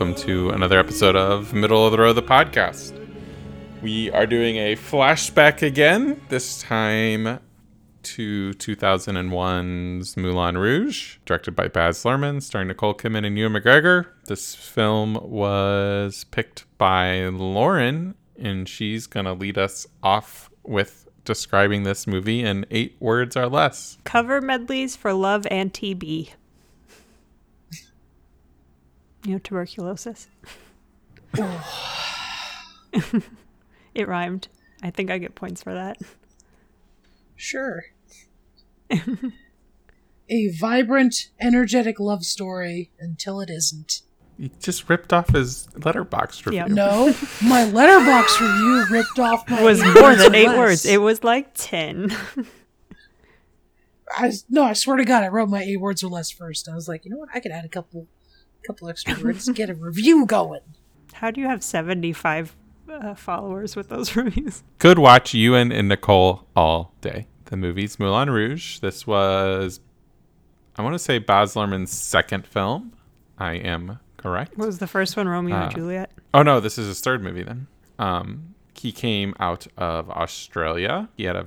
Welcome to another episode of Middle of the Road, the podcast. We are doing a flashback again, this time to 2001's Moulin Rouge, directed by Baz Luhrmann, starring Nicole Kidman and Ewan McGregor. This film was picked by Lauren, and she's going to lead us off with describing this movie in eight words or less. Cover medleys for love and TB. You know, tuberculosis. it rhymed. I think I get points for that. Sure. a vibrant, energetic love story until it isn't. You just ripped off his Letterboxd review. Yeah. No, my Letterboxd review ripped off my It was more than eight less. words. It was like 10. I no, I swear to God, I wrote my eight words or less first. I was like, you know what? I could add a couple, couple extra words, get a review going. How do you have 75 uh, followers with those reviews? Could watch Ewan and Nicole all day. The movie's Moulin Rouge. This was, I want to say, Baz Luhrmann's second film. I am correct. What was the first one, Romeo Uh, and Juliet? Oh no, this is his third movie then. Um, he came out of Australia. He had a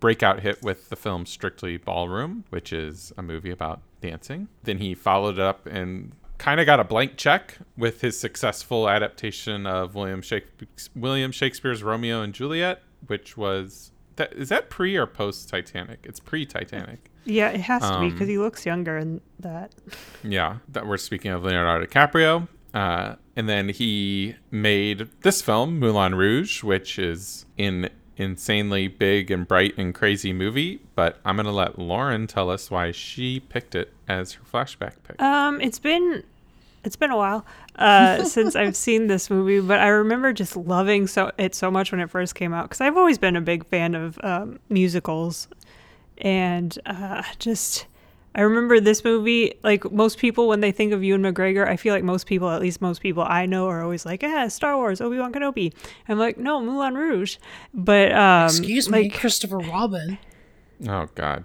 breakout hit with the film Strictly Ballroom, which is a movie about dancing. Then he followed it up and kind of got a blank check with his successful adaptation of William Shakespeare, William Shakespeare's Romeo and Juliet, which was that is that pre or post Titanic? It's pre Titanic. Yeah, it has to be um, because he looks younger in that. Yeah, that we're speaking of Leonardo DiCaprio. Uh, and then he made this film, Moulin Rouge, which is an insanely big and bright and crazy movie. But I'm going to let Lauren tell us why she picked it as her flashback pick. Um, it's been it's been a while uh, since I've seen this movie, but I remember just loving so it so much when it first came out because I've always been a big fan of um, musicals, and uh, just I remember this movie. Like most people, when they think of Ewan McGregor, I feel like most people, at least most people I know, are always like, "Yeah, Star Wars, Obi Wan Kenobi." I'm like, "No, Moulin Rouge," but um, Excuse me, like Christopher Robin. oh, God.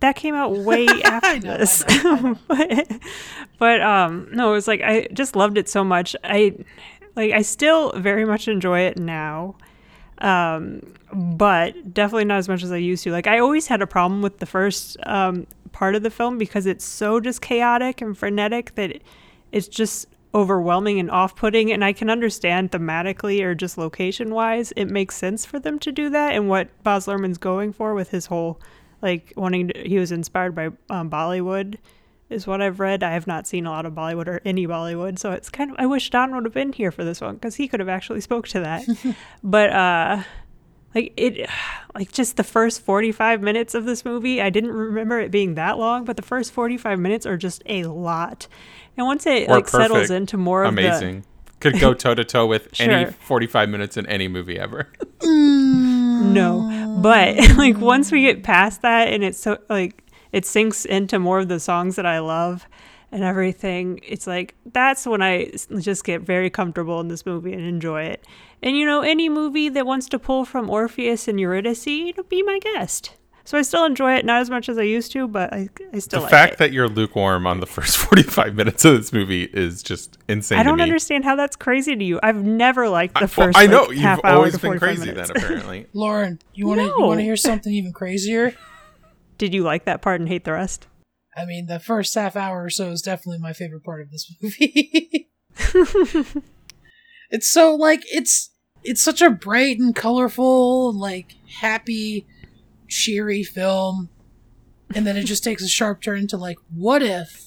That came out way after know, I this. but, but um no it was like i just loved it so much. I like i still very much enjoy it now. Um but definitely not as much as i used to. Like i always had a problem with the first um part of the film because it's so just chaotic and frenetic that it, it's just overwhelming and off-putting. And i can understand thematically or just location wise it makes sense for them to do that and what Baz Luhrmann's going for with his whole like wanting to, he was inspired by um, Bollywood is what I've read. I have not seen a lot of Bollywood or any Bollywood, so it's kind of I wish Don would have been here for this one because he could have actually spoke to that. but uh like it like just the first 45 minutes of this movie, I didn't remember it being that long, but the first 45 minutes are just a lot. And once it Or like settles into more of the Amazing. Could go toe to toe with any 45 minutes in any movie ever. No, but like oh. once we get past that and it's so like it sinks into more of the songs that I love and everything, it's like that's when I just get very comfortable in this movie and enjoy it. And you know, any movie that wants to pull from Orpheus and Eurydice, you know, be my guest. So I still enjoy it, not as much as I used to, but I, I still the like fact it. that you're lukewarm on the first 45 minutes of this movie is just insane I don't me. understand how that's crazy to you. I've never liked the Well, first. I know like, you've half hour always to been 45 crazy minutes. then, apparently. Lauren, you want to you No. want to hear something even crazier? Did you like that part and hate the rest? I mean, the first half hour or so is definitely my favorite part of this movie. it's so like it's it's such a bright and colorful, like happy, cheery film, and then it just takes a sharp turn to like, what if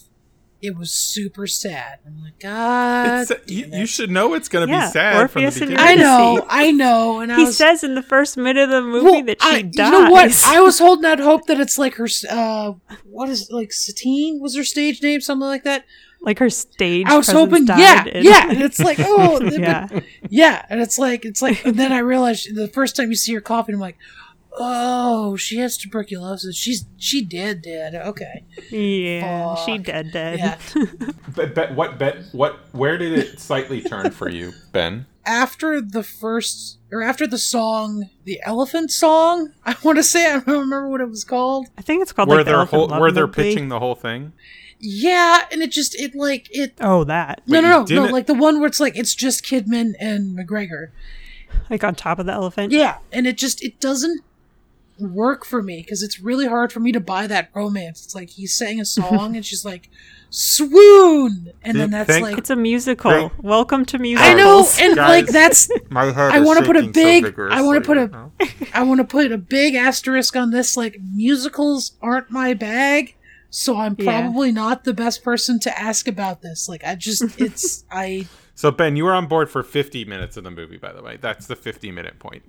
it was super sad? I'm like, God, It's, you, you should know it's going to Yeah, be sad from the and beginning. I know, I know, and I He was, says in the first minute of the movie Well, that she I, dies. You know what? I was holding out hope that it's like her. Uh, what is like Satine was her stage name, something like that. like her stage. I was presence hoping, died yeah, and- yeah. And it's like, oh, but- yeah. yeah, and it's like, it's like, and then I realized the first time you see her coughing, I'm like, oh, she has tuberculosis. She's she dead, dead. Okay, Yeah, she dead dead. yeah. But, but what bet what where did it slightly turn for you, Ben? after the first or after the song, the elephant song, I want to say I don't remember what it was called. I think it's called Where like the they're Elephant whole, Love where they're Medley. pitching the whole thing. Yeah, and it just it like it. Oh, that. no, Wait, no, no, no. Like the one where it's like it's just Kidman and McGregor. Like on top of the elephant. Yeah, and it just it doesn't work for me because it's really hard for me to buy that romance. It's like he sang a song and she's like swoon, and then that's thank- like It's a musical. Great. Welcome to musicals. I know, and Guys. like that's My head I wanna put a big- so I wanna put a- vigorously I want to put a big asterisk on this. Like musicals aren't my bag, so I'm Yeah. probably not the best person to ask about this. Like I just it's I So Ben, you were on board for 50 minutes of the movie, by the way. That's the 50 minute point.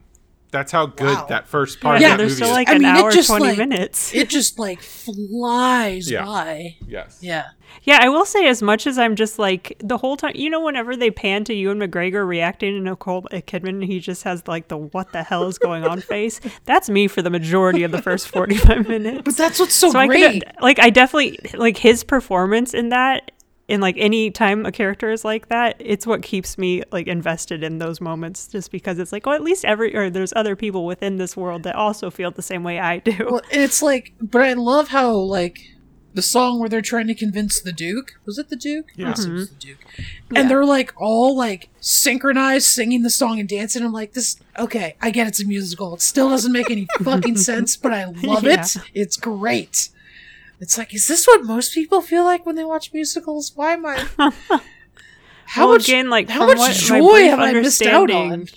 That's how good Wow. that first part Yeah, of that movie still is. like I an mean, it hour, just, 20 like- minutes. it just like flies Yeah. by. yes. Yeah. Yeah, I will say as much as I'm just like the whole time, you know, whenever they pan to Ewan McGregor reacting to Nicole Kidman, he just has like the what the hell is going on face. That's me for the majority of the first 45 minutes. But that's what's so, so I great. could like I definitely like his performance in that in like any time a character is like that, it's what keeps me like invested in those moments just because it's like, well at least every or there's other people within this world that also feel the same way I do. Well, and it's like, but I love how like the song where they're trying to convince the Duke was it the Duke? Yeah. Yes, it was mm-hmm. the Duke. Yeah. And they're like all like synchronized, singing the song and dancing. I'm like, this okay, I get it's a musical. It still doesn't make any fucking sense, but I love Yeah. it. It's great. It's like, is this what most people feel like when they watch musicals? Why am I? How Well, much again, like, how much joy brief have I missed out on? understanding-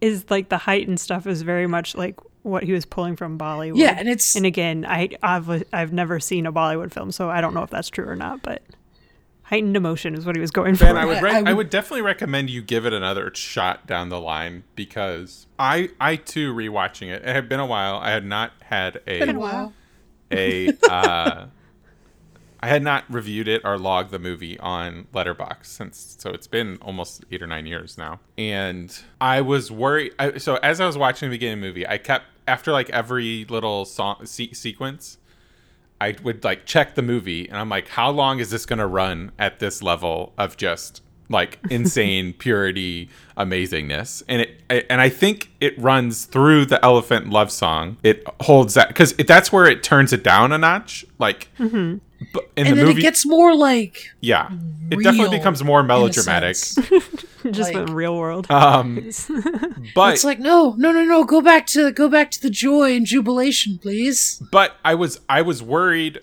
is like the height and stuff is very much like what he was pulling from Bollywood. Yeah, and it's and again, I I've I've never seen a Bollywood film, so I don't know if that's true or not. But heightened emotion is what he was going for. I would, I- rec- I I, would- would definitely recommend you give it another shot down the line because I, I too rewatching it. It had been a while. I had not had a, been a a while. A uh, I had not reviewed it or logged the movie on Letterboxd since so it's been almost eight or nine years now, and I was worried. I, so as I was watching the beginning of the movie, I kept after like every little song se- sequence. I would like check the movie and I'm like, how long is this gonna run at this level of just like insane purity amazingness? And it I- and I think it runs through the elephant love song. It holds that because that's where it turns it down a notch. Like but in and the then movie, it gets more like yeah, it definitely becomes more melodramatic. just like- the real world. Um, but It's like no, no, no, no. Go back to go back to the joy and jubilation, please. but I was I was worried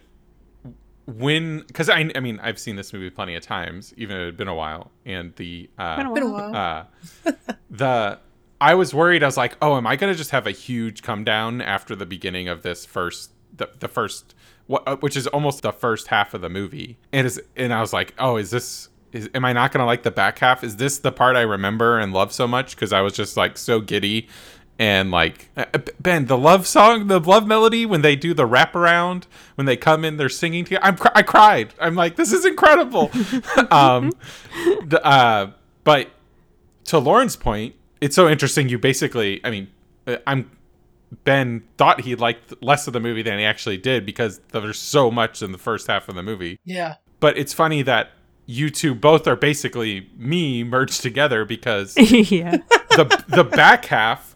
when because I I mean I've seen this movie plenty of times, even if it had been a while, and the uh, Been a while. while. uh, the I was worried. I was like, oh, am I gonna just have a huge come down after the beginning of this first the the first what uh, which is almost the first half of the movie, and is and I was like, oh, is this. Is, am I not gonna like the back half? Is this the part I remember and love so much? Because I was just like so giddy, and like uh, uh, Ben, the love song, the love melody when they do the wraparound, when they come in, they're singing together. I'm I cried. I'm like, this is incredible. um, uh, but to Lauren's point, it's so interesting. You basically, I mean, uh, I'm Ben thought he liked less of the movie than he actually did because there's so much in the first half of the movie. Yeah, But it's funny that you two both are basically me merged together because yeah. the the back half,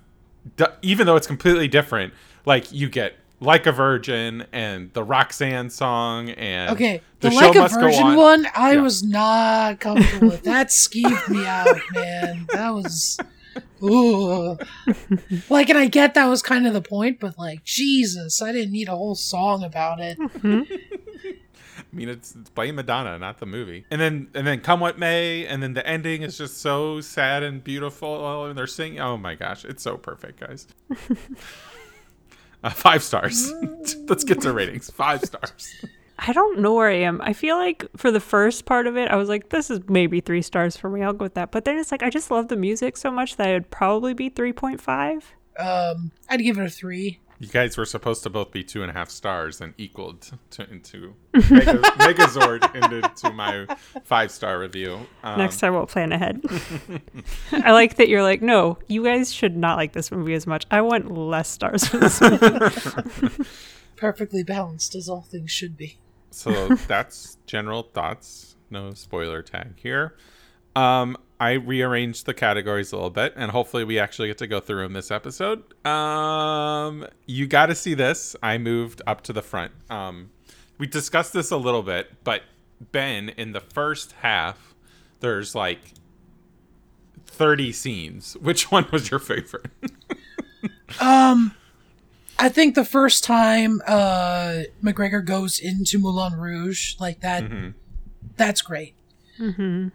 even though it's completely different, like you get like a virgin and the Roxanne song and okay. the, The, show like a must go virgin on. one, I Yeah. was not comfortable with. That skeeved me out, man. That was. Ooh. like, and I get that was kind of the point, but like, Jesus, I didn't need a whole song about it. Mm-hmm. I mean, it's, it's playing Madonna, not the movie. And then, and then, come what may, and then the ending is just so sad and beautiful, and they're singing. Oh my gosh, it's so perfect, guys. uh, five stars. Let's get to ratings. Five stars. I don't know where I am. I feel like for the first part of it, I was like, this is maybe three stars for me. I'll go with that. But then it's like, I just love the music so much that it'd probably be 3.5. Um, I'd give it a three. You guys were supposed to both be two and a half stars and equaled to, into Mega, Megazord into my five star review. Um, Next time we'll plan ahead. I like that you're like, no, you guys should not like this movie as much. I want less stars for this movie. Perfectly balanced, as all things should be. So that's general thoughts. No spoiler tag here. Um, I rearranged the categories a little bit, and hopefully we actually get to go through them this episode. Um, you got to see this. I moved up to the front. Um, we discussed this a little bit, but Ben in the first half, there's like 30 scenes. Which one was your favorite? Um, I think the first time uh McGregor goes into Moulin Rouge like that, Mm-hmm. that's great. Mm-hmm.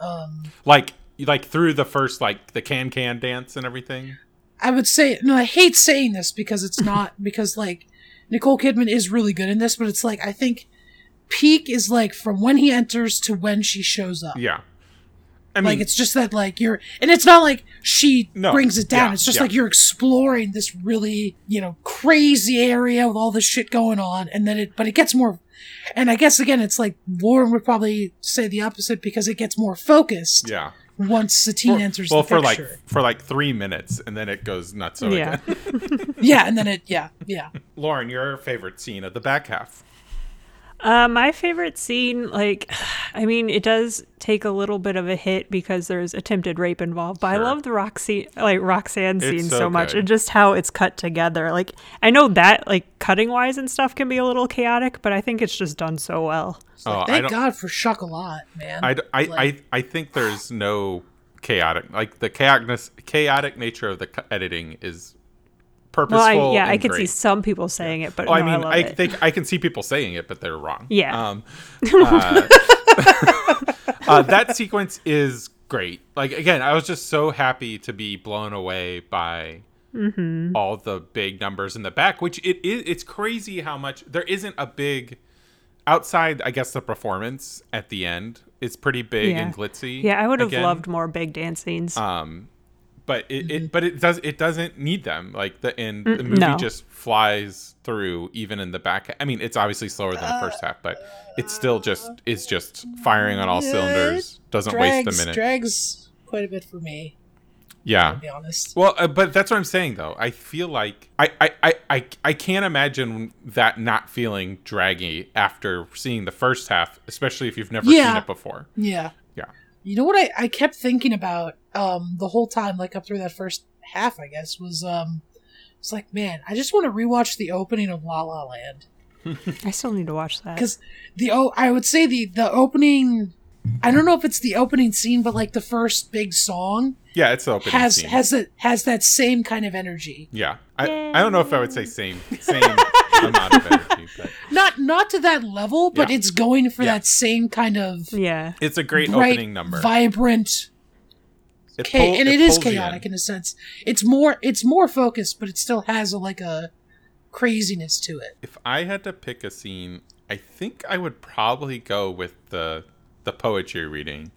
Um, like like through the first like the can can dance and everything. I would say no. I hate saying this because it's not because like Nicole Kidman is really good in this, but it's like I think peak is like from when he enters to when she shows up. Yeah. I mean, like it's just that like you're and it's not like she No, brings it down yeah, it's just yeah. like you're exploring this really you know crazy area with all this shit going on and then it but it gets more and i guess again it's like warren would probably say the opposite because it gets more focused yeah. once satine For- enters well, the for like for like three minutes, and then it goes nuts. Yeah. again. yeah and then it yeah yeah Lauren, your favorite scene of the back half? Uh, my favorite scene, like, I mean, it does take a little bit of a hit because there's attempted rape involved, but I love the Roxy, like Roxanne scene so so, much, good. and just how it's cut together. Like, I know that, like, cutting wise and stuff can be a little chaotic, but I think it's just done so well. Oh, I thank don't. god for chocolat man I, I, Like- I, I think there's no chaotic like the chaoticness chaotic nature of the cu- editing is purposeful. Well, I, yeah, I and can see some people saying it, but Oh, I no, mean, love I, it. think I can see people saying it, but they're wrong. Yeah. Um, uh, uh, that sequence is great. Like again, I was just so happy to be blown away by Mm-hmm. all the big numbers in the back. Which it is. It's crazy how much there isn't a big outside. I guess the performance at the end is pretty big Yeah. and glitzy. yeah, I would have again. loved more big dance scenes. Um, but it, it but it does it doesn't need them like the and the movie no. just flies through even in the back. I mean, it's obviously slower than the first half, but it still just is just firing on all cylinders. Doesn't drags waste a minute. drags quite a bit for me yeah. to be honest Well, uh, but that's what I'm saying though. I feel like I, I, I, I, I can't imagine that not feeling draggy after seeing the first half, especially if you've never seen it before. yeah Yeah. You know what I, I kept thinking about um the whole time, like up through that first half, I guess, was um it's like, man, I just want to rewatch the opening of La La Land. I still need to watch that. Because the oh I would say the the opening I don't know if it's the opening scene, but like the first big song Yeah, it's the opening has scene. has that has that same kind of energy. yeah, I, I don't know if I would say same same amount of energy, but Not not to that level, but Yeah. it's going for Yeah. that same kind of yeah. it's a great bright, opening number. vibrant It cha- pull- and it is chaotic in. in a sense. It's more it's more focused, but it still has a, like a craziness to it. If I had to pick a scene, I think I would probably go with the the poetry reading.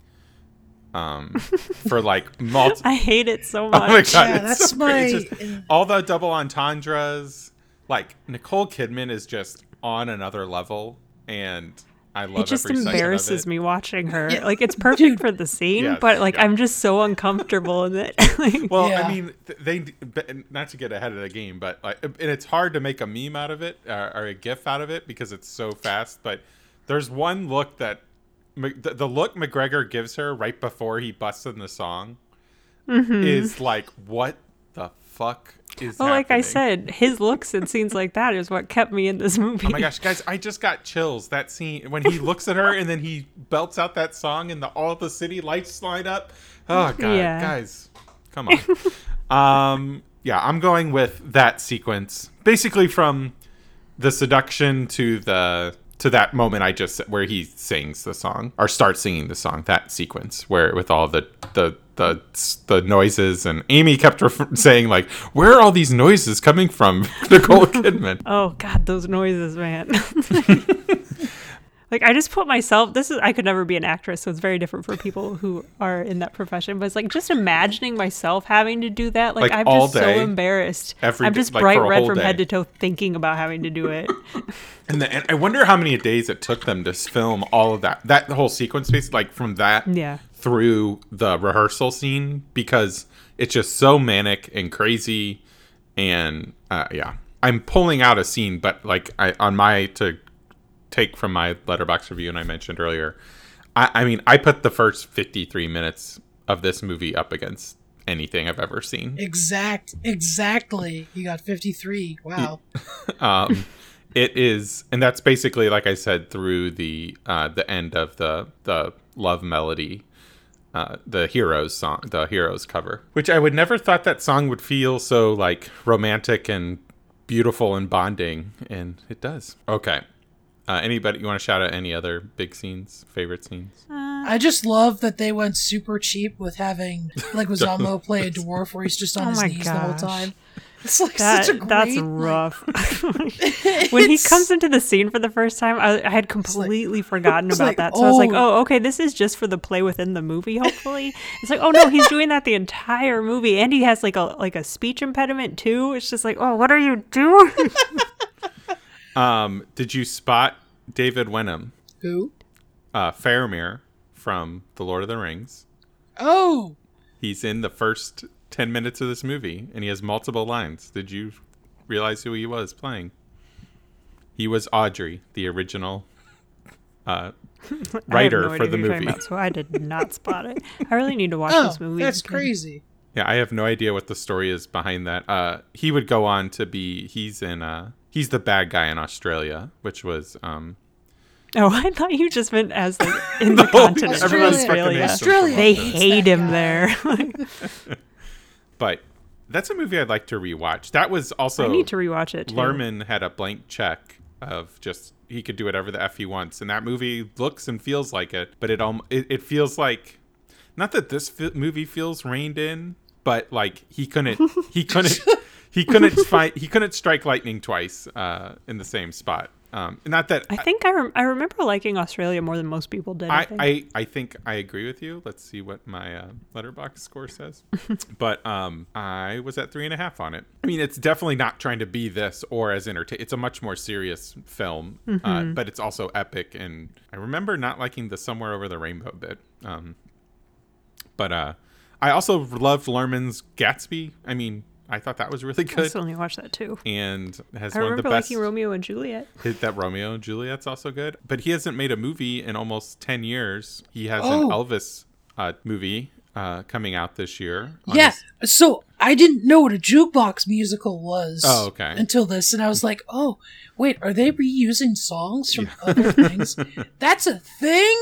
Um, for like multi. I hate it so Oh my much. god, Yeah, that's so my- just all the double entendres. Like Nicole Kidman is just on another level, and I love it just every second of embarrasses it. me watching her. Yeah. Like it's perfect for the scene, Yes, but like yeah. I'm just so uncomfortable in it. Like, Well, Yeah. I mean, they not to get ahead of the game, but like, and it's hard to make a meme out of it uh, or a GIF out of it because it's so fast. But there's one look that the, the look McGregor gives her right before he busts in the song is like, what the fuck is? well, like I said, his looks and scenes like that is what kept me in this movie. Oh my gosh, guys! I just got chills. That scene when he looks at her and then he belts out that song and the all the city lights light up. Oh god, Yeah. guys, come on. um, yeah, I'm going with that sequence. Basically, from the seduction to the to that moment I just where he sings the song or starts singing the song. That sequence where with all the the the the noises and Amy kept ref- saying like, "Where are all these noises coming from?" Nicole Kidman. Oh god, those noises, man. like I just put myself this is I could never be an actress, so it's very different for people who are in that profession. But it's like just imagining myself having to do that. Like, Like, I'm all just day, so embarrassed. every I'm just like, bright for red whole from head to toe thinking about having to do it. And, the, and I wonder how many days it took them to film all of that. That whole sequence space, like from that Yeah. Through the rehearsal scene, because it's just so manic and crazy. And uh, yeah, I'm pulling out a scene, but like I on my to take from my Letterboxd review, and I mentioned earlier, I, I mean, I put the first 53 minutes of this movie up against anything I've ever seen. Exact exactly. You got 53. Wow. um, it is, and that's basically like I said through the uh, the end of the the love melody, uh, the heroes song, the heroes cover, which I would never thought that song would feel so like romantic and beautiful and bonding, and it does. Okay, uh, anybody you want to shout out any other big scenes, favorite scenes? I just love that they went super cheap with having like Leguizamo play a dwarf where he's just on Oh his my knees the whole time. It's like That, such a great. that's like- rough. when he comes into the scene for the first time, I, I had completely forgotten about like, that. So I was like, oh. oh, okay, this is just for the play within the movie. Hopefully, it's like, oh no, he's doing that the entire movie, and he has like a like a speech impediment too. It's just like, oh, what are you doing? Um, did you spot David Wenham, Who? uh, Faramir from The Lord of the Rings? Oh, He's in the first 10 minutes of this movie and he has multiple lines. Did you realize who he was playing? He was Audrey, the original uh, writer no for the who you're talking movie. about, so I did not spot it. I really need to watch oh, this movie. that's again. crazy. Yeah, I have no idea what the story is behind that. Uh, he would go on to be he's in uh he's the bad guy in Australia, which was um Oh, I thought you just meant as like in the No, continent of everyone's fucking Australia. hates him for Australia. They hate him guy. there. But that's a movie I'd like to rewatch. That was also I need to rewatch it too. Luhrmann had a blank check of just he could do whatever the f he wants, and that movie looks and feels like it. But it um it, it feels like not that this fi- movie feels reined in, but like he couldn't he couldn't he couldn't fight he couldn't strike lightning twice uh, in the same spot. Um, not that I think I, rem- I remember liking Australia more than most people did. I, I, think. I, I think I agree with you. Let's see what my uh, Letterboxd score says. but um, I was at three and a half on it. I mean, it's definitely not trying to be this or as entertaining. It's a much more serious film, uh, but it's also epic. And I remember not liking the somewhere over the rainbow bit. Um, but uh, I also loved Luhrmann's Gatsby. I mean, I thought that was really I good. still need to watch that too. And has I one of the best. liking Romeo and Juliet. That Romeo and Juliet's also good, but he hasn't made a movie in almost ten years. He has Oh. an Elvis uh, movie uh, coming out this year. on Yeah. his- So I didn't know what a jukebox musical was. Oh, okay. Until this, and I was like, "Oh, wait, are they reusing songs from other things? That's a thing."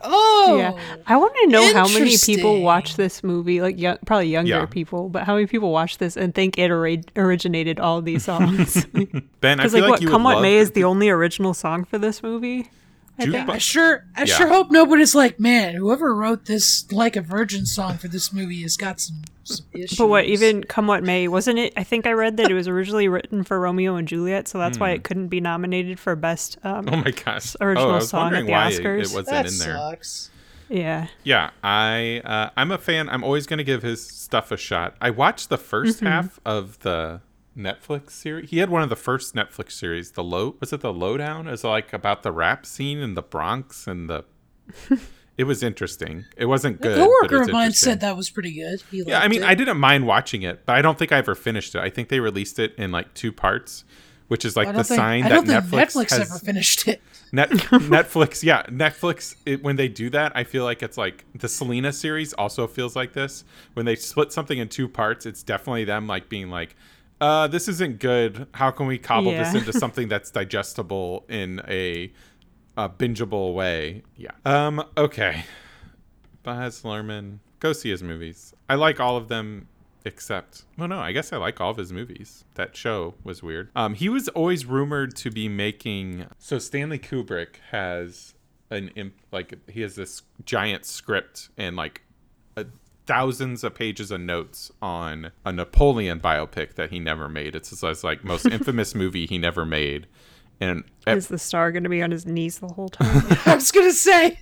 Oh, Yeah, I want to know how many people watch this movie. Like, young, probably younger Yeah. people, but how many people watch this and think it ori- originated all these songs? Ben, I Because feel like, like what you "Come would What love May" is the only original song for this movie. I think. I sure, I Yeah. sure hope nobody's like, "Man, whoever wrote this like a virgin song for this movie has got some, some issues." But what even "Come What May" wasn't it? I think I read that it was originally written for Romeo and Juliet, so that's why it couldn't be nominated for best. Um, Hmm. Oh my gosh! Original oh, song at the why it- Oscars. it wasn't that in there. sucks. yeah, Yeah, I uh, I'm a fan. I'm always going to give his stuff a shot. I watched the 1st Mm-hmm. half of the Netflix series. He had one of the first Netflix series. The low was it the lowdown? Is like about the rap scene in the Bronx and the. it was interesting. It wasn't good. it coworker of mine said that was pretty good. He Yeah, I mean, it. I didn't mind watching it, but I don't think I ever finished it. I think they released it in like two parts, which is like the think, sign I that don't think Netflix, Netflix, has. ever finished it. Net, Netflix, yeah, Netflix. It, when they do that, I feel like it's like the Selena series also feels like this. When they split something in two parts, it's definitely them like being like, uh, "This isn't good. How can we cobble this into something that's digestible in a, a bingeable way?" Yeah. Um. Okay. Baz Luhrmann. Go see his movies. I like all of them except well no i guess i like all of his movies that show was weird um he was always rumored to be making so stanley kubrick has an imp like he has this giant script and like thousands of pages of notes on a napoleon biopic that he never made it's his like most infamous movie he never made and is the star going to be on his knees the whole time? I was gonna say,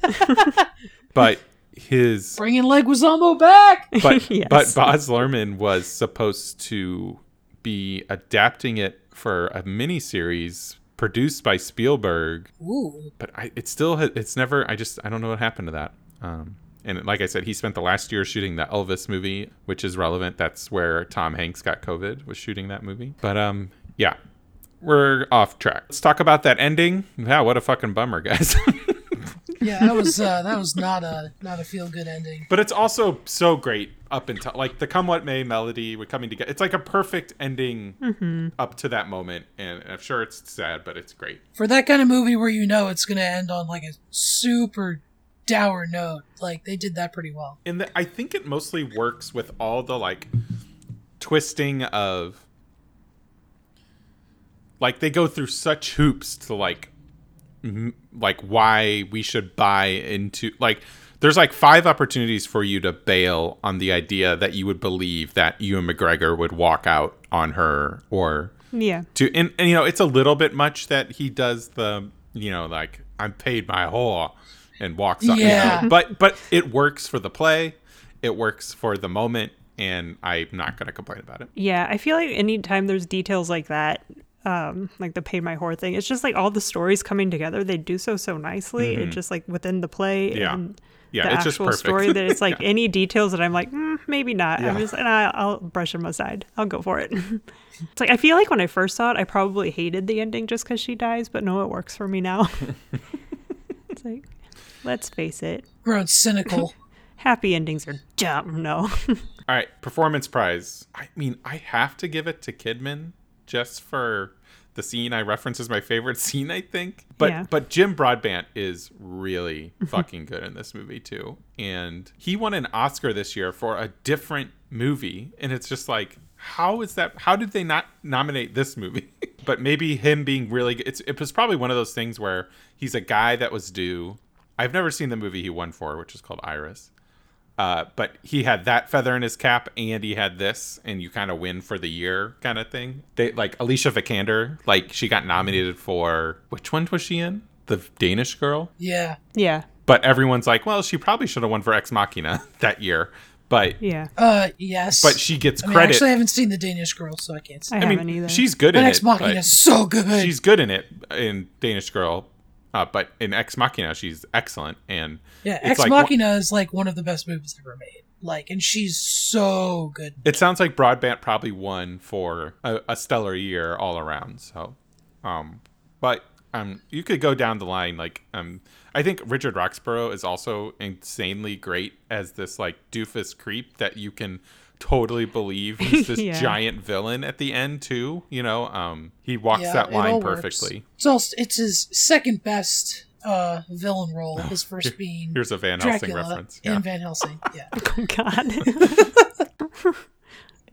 but his bringing Leguizamo back. but Yes. but Baz Luhrmann was supposed to be adapting it for a miniseries produced by Spielberg, Ooh, but I, it still ha- it's never. I just I don't know what happened to that. Um, and like I said, he spent the last year shooting the Elvis movie, which is relevant. That's where Tom Hanks got COVID, was shooting that movie. But um, yeah, we're off track. Let's talk about that ending. Yeah, what a fucking bummer, guys. Yeah, that was uh, that was not a not a feel good ending. But it's also so great up until like the "Come What May" melody. We're coming together. It's like a perfect ending Mm-hmm. up to that moment, and I'm sure it's sad, but it's great. For that kind of movie where you know it's gonna end on like a super dour note, like they did that pretty well. and the, I think it mostly works with all the like twisting of like they go through such hoops to like m- like why we should buy into like there's like five opportunities for you to bail on the idea that you would believe that Ewan McGregor would walk out on her or Yeah. to and, and you know it's a little bit much that he does the you know like I'm paid my whore and walks up. you know, Yeah. but but it works for the play, it works for the moment, and I'm not gonna complain about it. Yeah, I feel like anytime there's details like that, um, like the pay my whore thing, it's just like all the stories coming together. They do so so nicely. It just like within the play Mm-hmm. Yeah. and Yeah, the it's just actual perfect. story that it's like any details that I'm like mm, maybe not. I'm just and I, I'll brush them aside. I'll go for it. it's like I feel like when I first saw it, I probably hated the ending just because she dies, but no, it works for me now. it's like let's face it, Grown cynical. happy endings are dumb. No. All right, performance prize. I mean, I have to give it to Kidman just for the scene I reference as my favorite scene, I think. But Yeah. but Jim Broadbent is really fucking good in this movie too. And he won an Oscar this year for a different movie, and it's just like how is that how did they not nominate this movie? but maybe him being really good. It's it was probably one of those things where he's a guy that was due. I've never seen the movie he won for, which is called Iris. Uh, but he had that feather in his cap, and he had this, and you kind of win for the year, kind of thing. They like Alicia Vikander, like she got nominated for which one was she in? The Danish girl. Yeah. yeah. But everyone's like, well, she probably should have won for Ex Machina that year. But Yeah. Uh, yes. but she gets I mean, credit. actually, I haven't seen the Danish girl, so I can't say. I, I haven't mean, either. she's good But in Ex it. Machina is so good. she's good in it in Danish Girl. Uh, but in Ex Machina, she's excellent, and yeah, it's Ex like- Machina is like one of the best movies ever made. Like, and she's so good. It sounds like Broadbent probably won for a, a stellar year all around. So, um, but um, you could go down the line. Like, um, I think Richard Roxburgh is also insanely great as this like doofus creep that you can totally believe he's this Yeah. giant villain at the end too. You know, um, he walks Yeah, that it all line works. perfectly. It's also it's his second best uh villain role. His first being Here's a Van Helsing Dracula reference. in Van Helsing. Yeah. Oh God.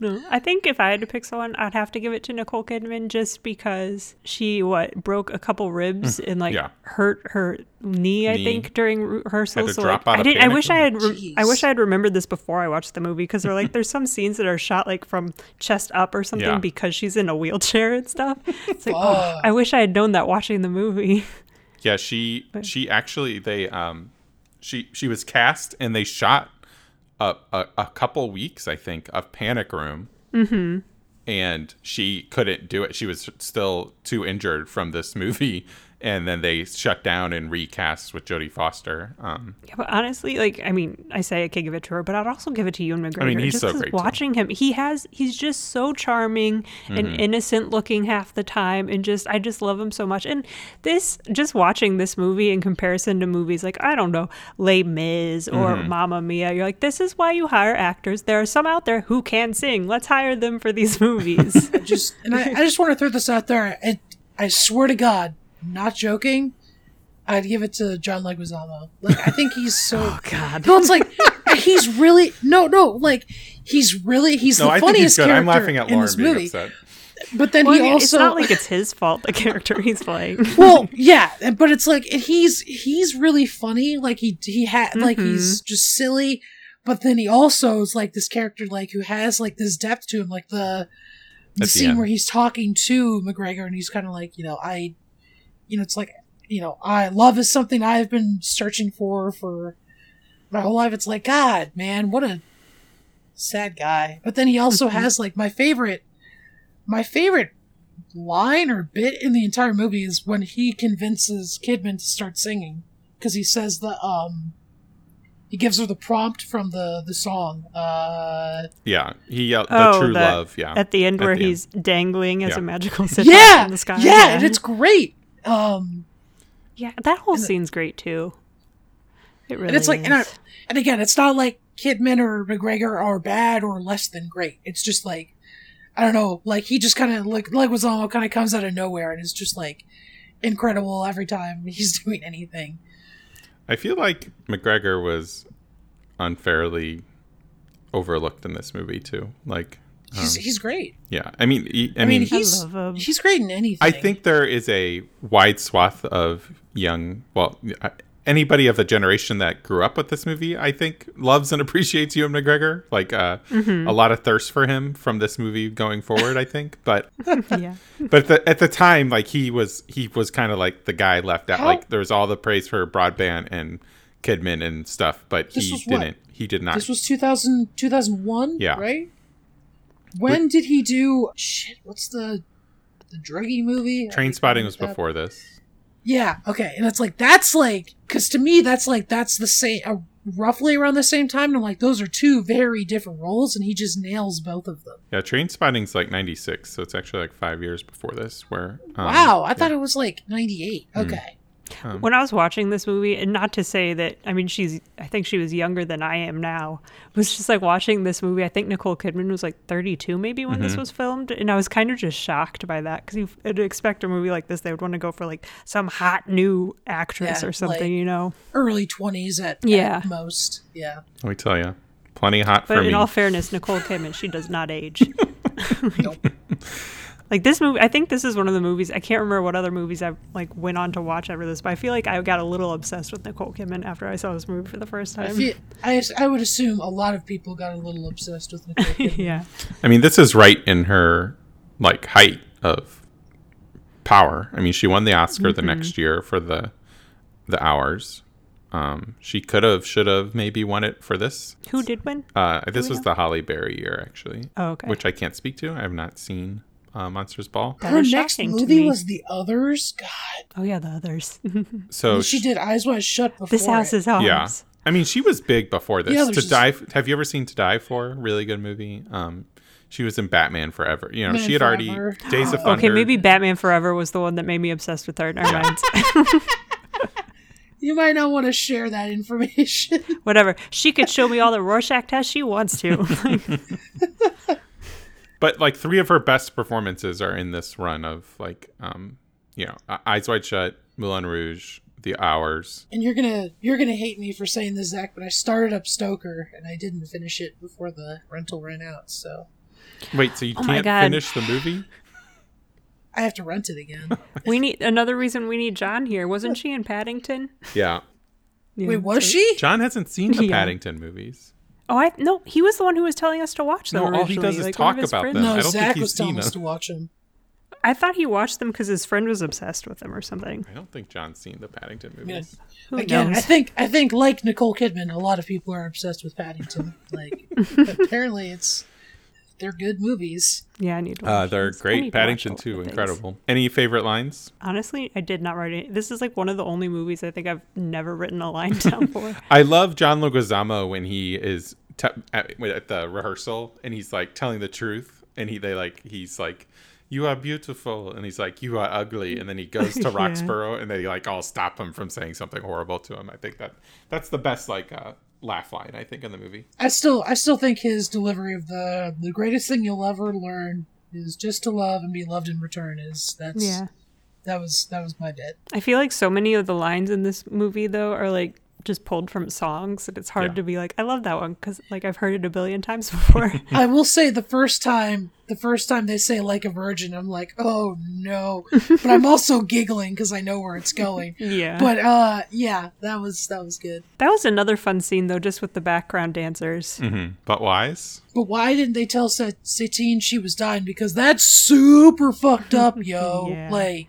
no, I think if I had to pick someone, I'd have to give it to Nicole Kidman just because she what broke a couple ribs and like yeah. hurt her knee. I Knee. think during rehearsal. Had to so drop like, out I didn't. I wish I had. Re- I wish I had remembered this before I watched the movie because they're like there's some scenes that are shot like from chest up or something Yeah. because she's in a wheelchair and stuff. It's like oh, I wish I had known that watching the movie. Yeah, she she actually they um she she was cast and they shot a a, a couple weeks I think of Panic Room. Mm-hmm. And she couldn't do it. She was still too injured from this movie, and then they shut down and recast with Jodie Foster. Um, Yeah, but honestly, like I mean, I say I could give it to her, but I'd also give it to Ewan McGregor. I mean, he's just so 'cause great, too. watching him, he has he's just so charming and Mm-hmm. innocent looking half the time, and just I just love him so much. And this, just watching this movie in comparison to movies like I don't know, Les Mis or Mm-hmm. Mamma Mia, you're like, this is why you hire actors. There are some out there who can sing. Let's hire them for these movies. Just and I, I just want to throw this out there. I, I swear to God, not joking. I'd give it to John Leguizamo. Like I think he's so. oh God. No, it's like he's really no, no. Like he's really he's no, the I think he's funniest good. character I'm laughing at in this being movie. upset. But then Well, he also it's not like it's his fault the character he's playing. well, yeah, but it's like he's he's really funny. Like he he had like Mm-hmm. he's just silly, but then he also is like this character like who has like this depth to him. Like the the the scene end. where he's talking to McGregor and he's kind of like you know I, you know it's like you know I love is something I've been searching for for my whole life. It's like God, man, what a sad guy. But then he also has like my favorite, my favorite line or bit in the entire movie is when he convinces Kidman to start singing because he says the um he gives her the prompt from the the song uh Yeah, he yelled Oh, the true that- love. Yeah, At the end At where the end. he's dangling as Yeah. a magical sit yeah in the sky. yeah and it's great um Yeah, that whole And the- scene's great too. It really and it's like, and, I, is. and again, it's not like Kidman or McGregor are bad or less than great. It's just like, I don't know, like he just kind of like like was Leguizamo kind of comes out of nowhere and is just like incredible every time he's doing anything. I feel like McGregor was unfairly overlooked in this movie too. Like, He's um, he's great. yeah. I mean, he, I, I mean, mean, he's love him. he's great in anything. I think there is a wide swath of young, well, anybody of the generation that grew up with this movie, I think loves and appreciates Ewan McGregor. Like, uh, Mm-hmm. a lot of thirst for him from this movie going forward. I think, but yeah. but the, at the time, like he was he was kind of like the guy left out. How- Like there was all the praise for Broadbent and Kidman and stuff, but This he didn't. He did not. This was 2000, 2001, Yeah. right? When did he do shit? What's the the druggy movie? Trainspotting was That- before this. Yeah, okay, and it's like that's like because to me that's like that's the same, uh, roughly around the same time. And I'm like, those are two very different roles, and he just nails both of them. Yeah, Trainspotting's like '96, so it's actually like five years before this. Where um, wow, I thought it was like '98. Hmm. Okay, When I was watching this movie, and not to say that, I mean, she's, I think she was younger than I am now. It was just like watching this movie. I think Nicole Kidman was like 32 maybe when Mm-hmm. this was filmed. And I was kind of just shocked by that because you'd expect a movie like this, they would want to go for like some hot new actress Yeah, or something, like- you know? early 20s at, Yeah. at most. Yeah, Let me tell you, plenty hot But for in me. all fairness, Nicole Kidman, she does not age. nope. like this movie, I think this is one of the movies. I can't remember what other movies I like went on to watch after this, but I feel like I got a little obsessed with Nicole Kidman after I saw this movie for the first I, time. feel, I I would assume a lot of people got a little obsessed with Nicole Kidman. yeah, I mean, this is right in her like height of power. I mean, she won the Oscar the Mm-hmm. next year for the the hours. Um, she could have, should have, maybe won it for this. who did win? Uh, this was know? the Halle Berry year, actually, Oh, okay. which I can't speak to. I have not seen uh, Monsters Ball. That Her next movie was The Others. God, Oh yeah, the others. So she did Eyes Wide Shut before. this house it. is ours. Yeah. I mean, she was big before this. Yeah, to there's just- die. Have you ever seen To Die For? Really good movie. Um, she was in Batman Forever. You know, Man she had already Days of Thunder. Okay, maybe Batman Forever was the one that made me obsessed with her. in our minds. You might not want to share that information. Whatever. She could show me all the Rorschach tests she wants to. Like, But like three of her best performances are in this run of like, um, you know, Eyes Wide Shut, Moulin Rouge, The Hours. and you're gonna you're gonna hate me for saying this, Zach, but I started up Stoker and I didn't finish it before the rental ran out, so Wait, so you Oh can't finish the movie? I have to rent it again. we need another reason we need John here. Wasn't she in Paddington? Yeah. Yeah, Wait, was so- she? John hasn't seen the Yeah. Paddington movies. Oh, I no. He was the one who was telling us to watch them. No, all he does is like, talk about friends- them. I No, don't think Zach he's was telling seen us to watch them. I thought he watched them because his friend was obsessed with them or something. I don't think John's seen the Paddington Yeah. movies. Who Again, knows? I think I think like Nicole Kidman, a lot of people are obsessed with Paddington. Like apparently it's they're good movies. yeah, I need. To Uh, they're these. Great. need to watch Paddington all the too, things. incredible. Any favorite lines? Honestly, I did not write it. This is like one of the only movies I think I've never written a line down for. I love John Leguizamo when he is te- at, at the rehearsal and he's like telling the truth, and he they like he's like, "You are beautiful," and he's like, "You are ugly," and then he goes to Yeah. Roxburgh and they like all stop him from saying something horrible to him. I think that that's the best like uh, laugh line I think in the movie. I still I still think his delivery of the the greatest thing you'll ever learn is just to love and be loved in return is that's yeah. that was that was my bit. I feel like so many of the lines in this movie though are like just pulled from songs and it's hard Yeah. to be like I love that one cuz like I've heard it a billion times before. I will say the first time the first time they say like a virgin, I'm like, oh no. But I'm also giggling because I know where it's going. yeah. But uh yeah, that was that was good. that was another fun scene though just with the background dancers. Mm-hmm. But wise. But why didn't they tell Sa- Satine she was dying? Because that's super fucked up, yo. Yeah. Like,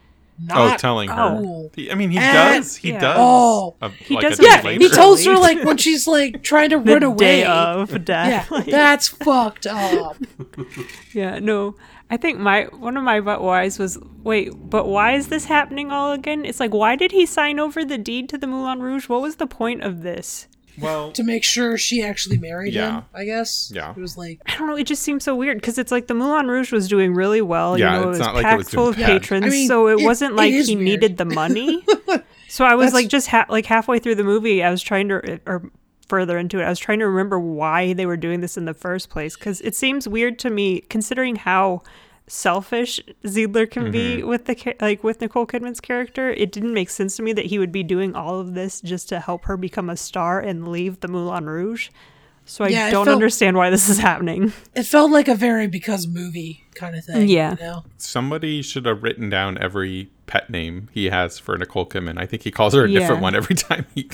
Oh, telling her. cool. He- I mean, he And- does. He Yeah. does. Oh. a- He like a does Yeah, later. he tells her like when she's like trying to The run away. day of death. Yeah, Like- that's fucked up. Yeah, no. I think my one of my but whys was wait, but why is this happening all again? It's like why did he sign over the deed to the Moulin Rouge? What was the point of this? Well, to make sure she actually married Yeah. him, I guess. Yeah. It was like, I don't know. It just seems so weird because it's like the Moulin Rouge was doing really well. Yeah, you know, it it's was not like it packed was full of bad. patrons, I mean, so it, it- wasn't like is he weird. needed the money. So I was That's- like just ha- like halfway through the movie, I was trying to or further into it, I was trying to remember why they were doing this in the first place because it seems weird to me considering how selfish Zidler can be mm-hmm. with the like with Nicole Kidman's character. It didn't make sense to me that he would be doing all of this just to help her become a star and leave the Moulin Rouge. So I Yeah, don't felt- understand why this is happening. It felt like a very because movie kind of thing. Yeah. You know? Somebody should have written down every pet name he has for Nicole Kidman. I think he calls her a different one every time he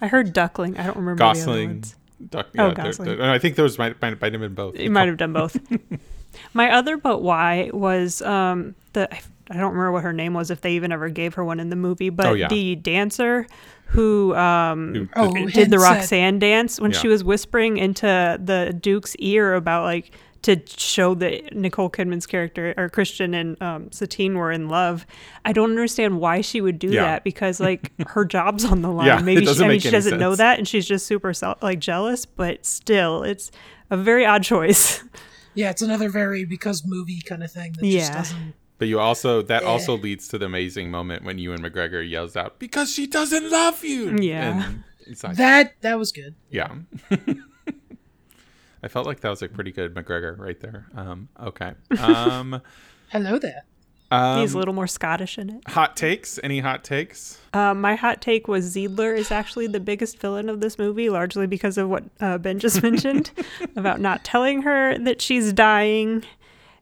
I heard Duckling. I don't remember the other Gosling. ones. Duck, Oh, yeah, there- Gosling. there- I think those might might, might have been both. It might have done both. My other but why was um the I I don't remember what her name was if they even ever gave her one in the movie, but Oh, yeah. the dancer who um Who- Oh, who- did the Hen said- Roxanne dance when she was whispering into the Duke's ear about like to show that Nicole Kidman's character or Christian and um, Satine were in love. I don't understand why she would do Yeah. that because like her job's on the line. Yeah, Maybe she, doesn't I mean she doesn't know that and she's just super like jealous, but still, it's a very odd choice. Yeah, it's another very because movie kind of thing that just Yeah. doesn't. But you also that Eh. also leads to the amazing moment when Ewan McGregor yells out because she doesn't love you. Yeah. And it's like, That that was good. yeah. I felt like that was a pretty good McGregor right there. Um, okay. Um, Hello there. Um, He's a little more Scottish in it. hot takes. Any hot takes? Uh, my hot take was Zidler is actually the biggest villain of this movie, largely because of what uh, Ben just mentioned about not telling her that she's dying.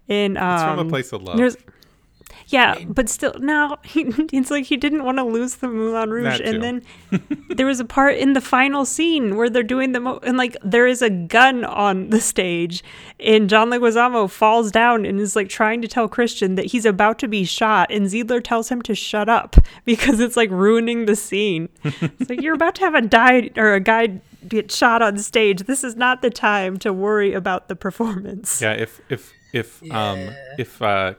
In um, It's from a place of love. there's, yeah, but still, now he, it's like he didn't want to lose the Moulin Rouge, and then there was a part in the final scene where they're doing the mo- and like there is a gun on the stage, and John Leguizamo falls down and is like trying to tell Christian that he's about to be shot, and Zidler tells him to shut up because it's like ruining the scene. it's like you're about to have a die or a guy get shot on stage. This is not the time to worry about the performance. Yeah, if if if um if uh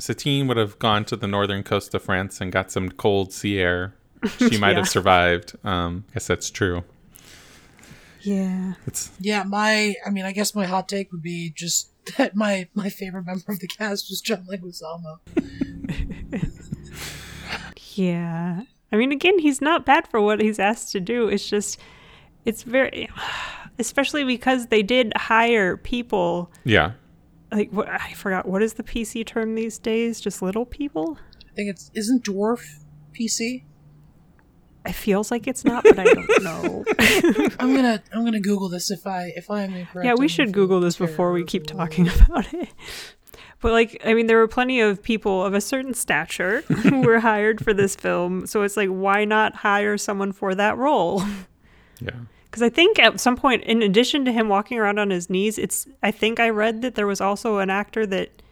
Satine would have gone to the northern coast of France and got some cold sea air, she might Yeah. have survived. Um, I guess that's true. Yeah. It's Yeah, my I mean, I guess my hot take would be just that my my favorite member of the cast was John Leguizamo. Yeah. I mean, again, he's not bad for what he's asked to do. It's just, it's very, especially because they did hire people. yeah. Like, what, I forgot, what is the PC term these days? Just little people? I think it's isn't dwarf PC. It feels like it's not, but I don't know. I'm gonna I'm gonna Google this if I if I am incorrect. yeah, we I'm should Google this before we keep talking about it. But like, I mean, there were plenty of people of a certain stature who were hired for this film, so it's like, why not hire someone for that role? Yeah. Because I think at some point, in addition to him walking around on his knees, it's I think I read that there was also an actor that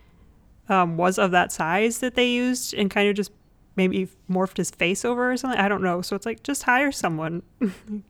um, was of that size that they used and kind of just maybe morphed his face over or something. I don't know. So it's like just hire someone.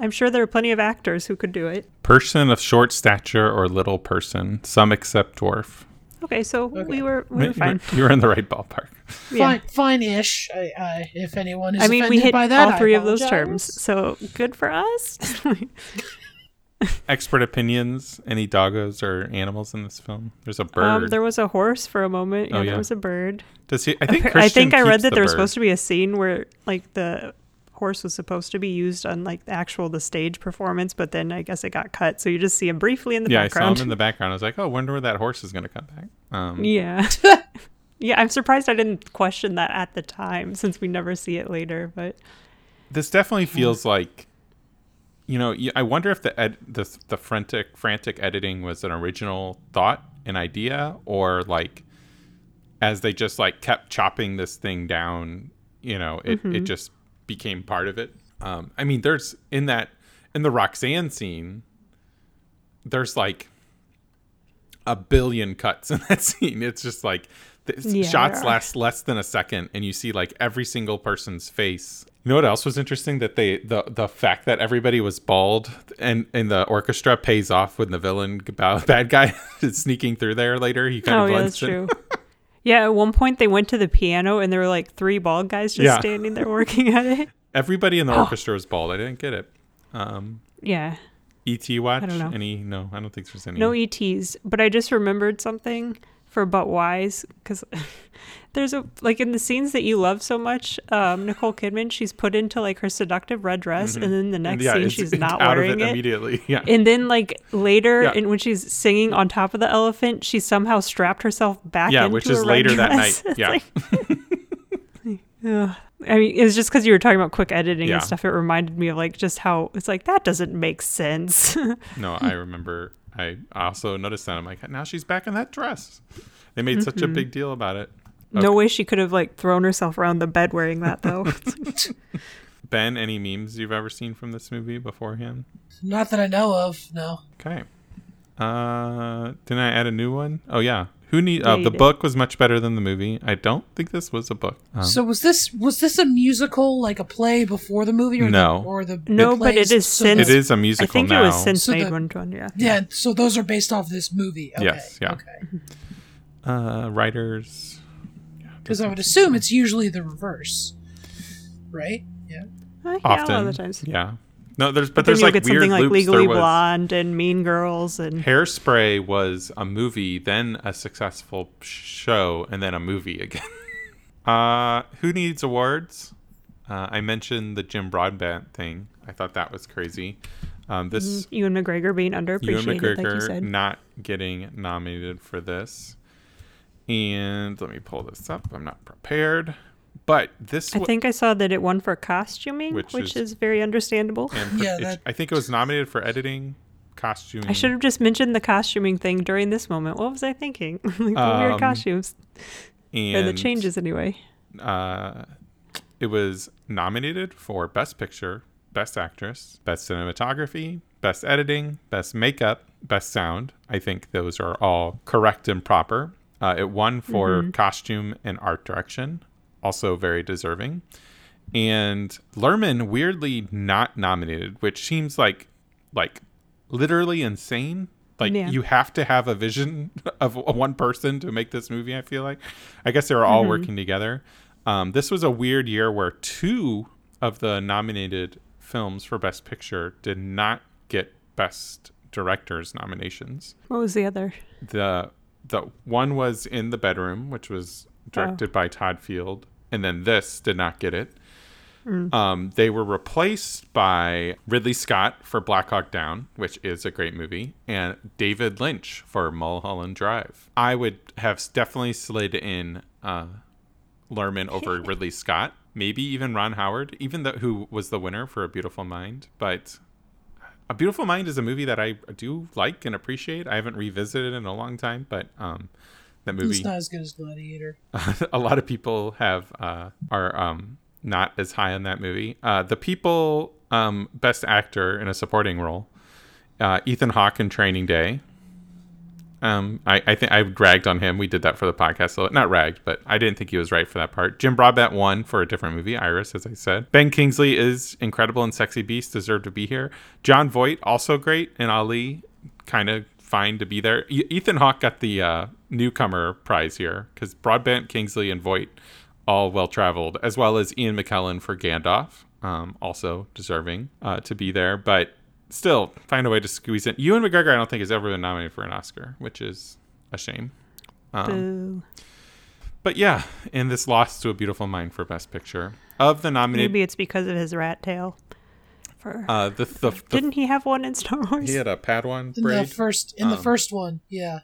I'm sure there are plenty of actors who could do it. Person of short stature or little person, some except dwarf. Okay, so Okay. we were we were fine. You were in the right ballpark. Yeah. fine fine-ish. I, I, if anyone is I mean, we hit by that, all three of those terms, so good for us. Expert opinions. Any doggos or animals in this film? There's a bird. um, there was a horse for a moment. Yeah, Oh, yeah. there was a bird. Does he? I think. Appar- I think I read that the there was supposed to be a scene where like the horse was supposed to be used on like the actual the stage performance, but then I guess it got cut, so you just see him briefly in the Yeah, I saw background. him in the background. I was like, oh, wonder where that horse is going to come back. Um, yeah. yeah, I'm surprised I didn't question that at the time since we never see it later, but this definitely feels like you know I wonder if the ed- the, the frantic frantic editing was an original thought an idea or like as they just like kept chopping this thing down you know it, it just became part of it. Um i mean there's in that in the roxanne scene there's like a billion cuts in that scene. It's just like the Yeah, shots last less than a second and you see like every single person's face. You know what else was interesting? That they the the fact that everybody was bald and and the orchestra pays off when the villain bad guy is sneaking through there later. He kind oh of yeah, blends that's in. true. Yeah, at one point they went to the piano and there were like three bald guys just Yeah. standing there working at it. everybody in the orchestra was bald i didn't get it um Yeah. et watch I don't know. any no i don't think there's any No ETs, but I just remembered something for but wise because there's a like in the scenes that you love so much, um, Nicole Kidman, she's put into like her seductive red dress, and then the next yeah, scene she's not out wearing of it, it. immediately. Yeah. And then, like later, Yeah. and when she's singing on top of the elephant, she somehow strapped herself back. Yeah, into which is later that night. Yeah. like- I mean, it's just because you were talking about quick editing Yeah. and stuff. It reminded me of like just how it's like that doesn't make sense. No, I remember. I also noticed that. I'm like, now she's back in that dress. They made such a Mm-hmm. big deal about it. no way she could have like thrown herself around the bed wearing that though. Ben, any memes you've ever seen from this movie beforehand? Not that I know of. No. Okay. Uh, didn't I add a new one? Oh yeah. Who need? Uh, the book was much better than the movie. I don't think this was a book. Um, So was this was this a musical like a play before the movie or No. the, or the No, the but it plays? is So since- it is a I musical think now. it was since So made the- one one, yeah. Yeah, so those are based off this movie. Okay. Yes, yeah. Okay. uh, writers. Because I would assume it's usually the reverse, right? Yeah. Uh, yeah, Often. a lot of the times. Yeah. No, there's but, But there's like get weird something like loops. Legally Blonde and Mean Girls and Hairspray was a movie, then a successful show, and then a movie again. uh, who needs awards? Uh, I mentioned the Jim Broadbent thing. I thought that was crazy. Um, this Ewan McGregor being Ewan underappreciated, like you McGregor said. not getting nominated for this. And let me pull this up. I'm not prepared, but this I think I saw that it won for costuming, Which which, is- is, very understandable. and Yeah, it- that- I think it was nominated for editing, costuming. I should have just mentioned the costuming thing during this moment. What was I thinking? like the Um, weird costumes and or the changes anyway. uh, it was nominated for Best Picture, Best Actress, Best Cinematography, Best Editing, Best Makeup, Best Sound. I think those are all correct and proper. Uh, it won for costume and art direction, also very deserving. And Luhrmann weirdly not nominated, which seems like like literally insane. Like Yeah. you have to have a vision of one person to make this movie. I feel like. I guess they were all working together. Um, this was a weird year where two of the nominated films for Best Picture did not get Best Directors nominations. What was the other? The the one was in the bedroom, which was directed by Todd Field, and then this did not get it. Um, they were replaced by Ridley Scott for Black Hawk Down, which is a great movie, and David Lynch for Mulholland Drive. I would have definitely slid in uh, Luhrmann over Ridley Scott, maybe even Ron Howard, even though who was the winner for A Beautiful Mind. But A Beautiful Mind is a movie that I do like and appreciate. I haven't revisited it in a long time, but um, that movie It's not as good as Gladiator. a lot of people have uh, are um, not as high on that movie. Uh, the people um, best actor in a supporting role, uh, Ethan Hawke in Training Day. Um, I, I think I ragged on him. We did that for the podcast. So not ragged, but I didn't think he was right for that part. Jim Broadbent won for a different movie, Iris, as I said. Ben Kingsley is incredible and Sexy Beast, deserved to be here. Jon Voight also great, and Ali kind of fine to be there. E- Ethan Hawke got the uh, newcomer prize here because Broadbent, Kingsley, and Voight all well traveled, as well as Ian McKellen for Gandalf, um, also deserving uh, to be there. But still, find a way to squeeze in. Ewan McGregor, I don't think has ever been nominated for an Oscar, which is a shame. Um, Boo. but yeah, and this lost to A Beautiful Mind for Best Picture. Of the nominated, Maybe it's because of his rat tail. For uh, the, the, the didn't he have one in Star Wars? he had a Padawan In the first in the Um, first one, yeah.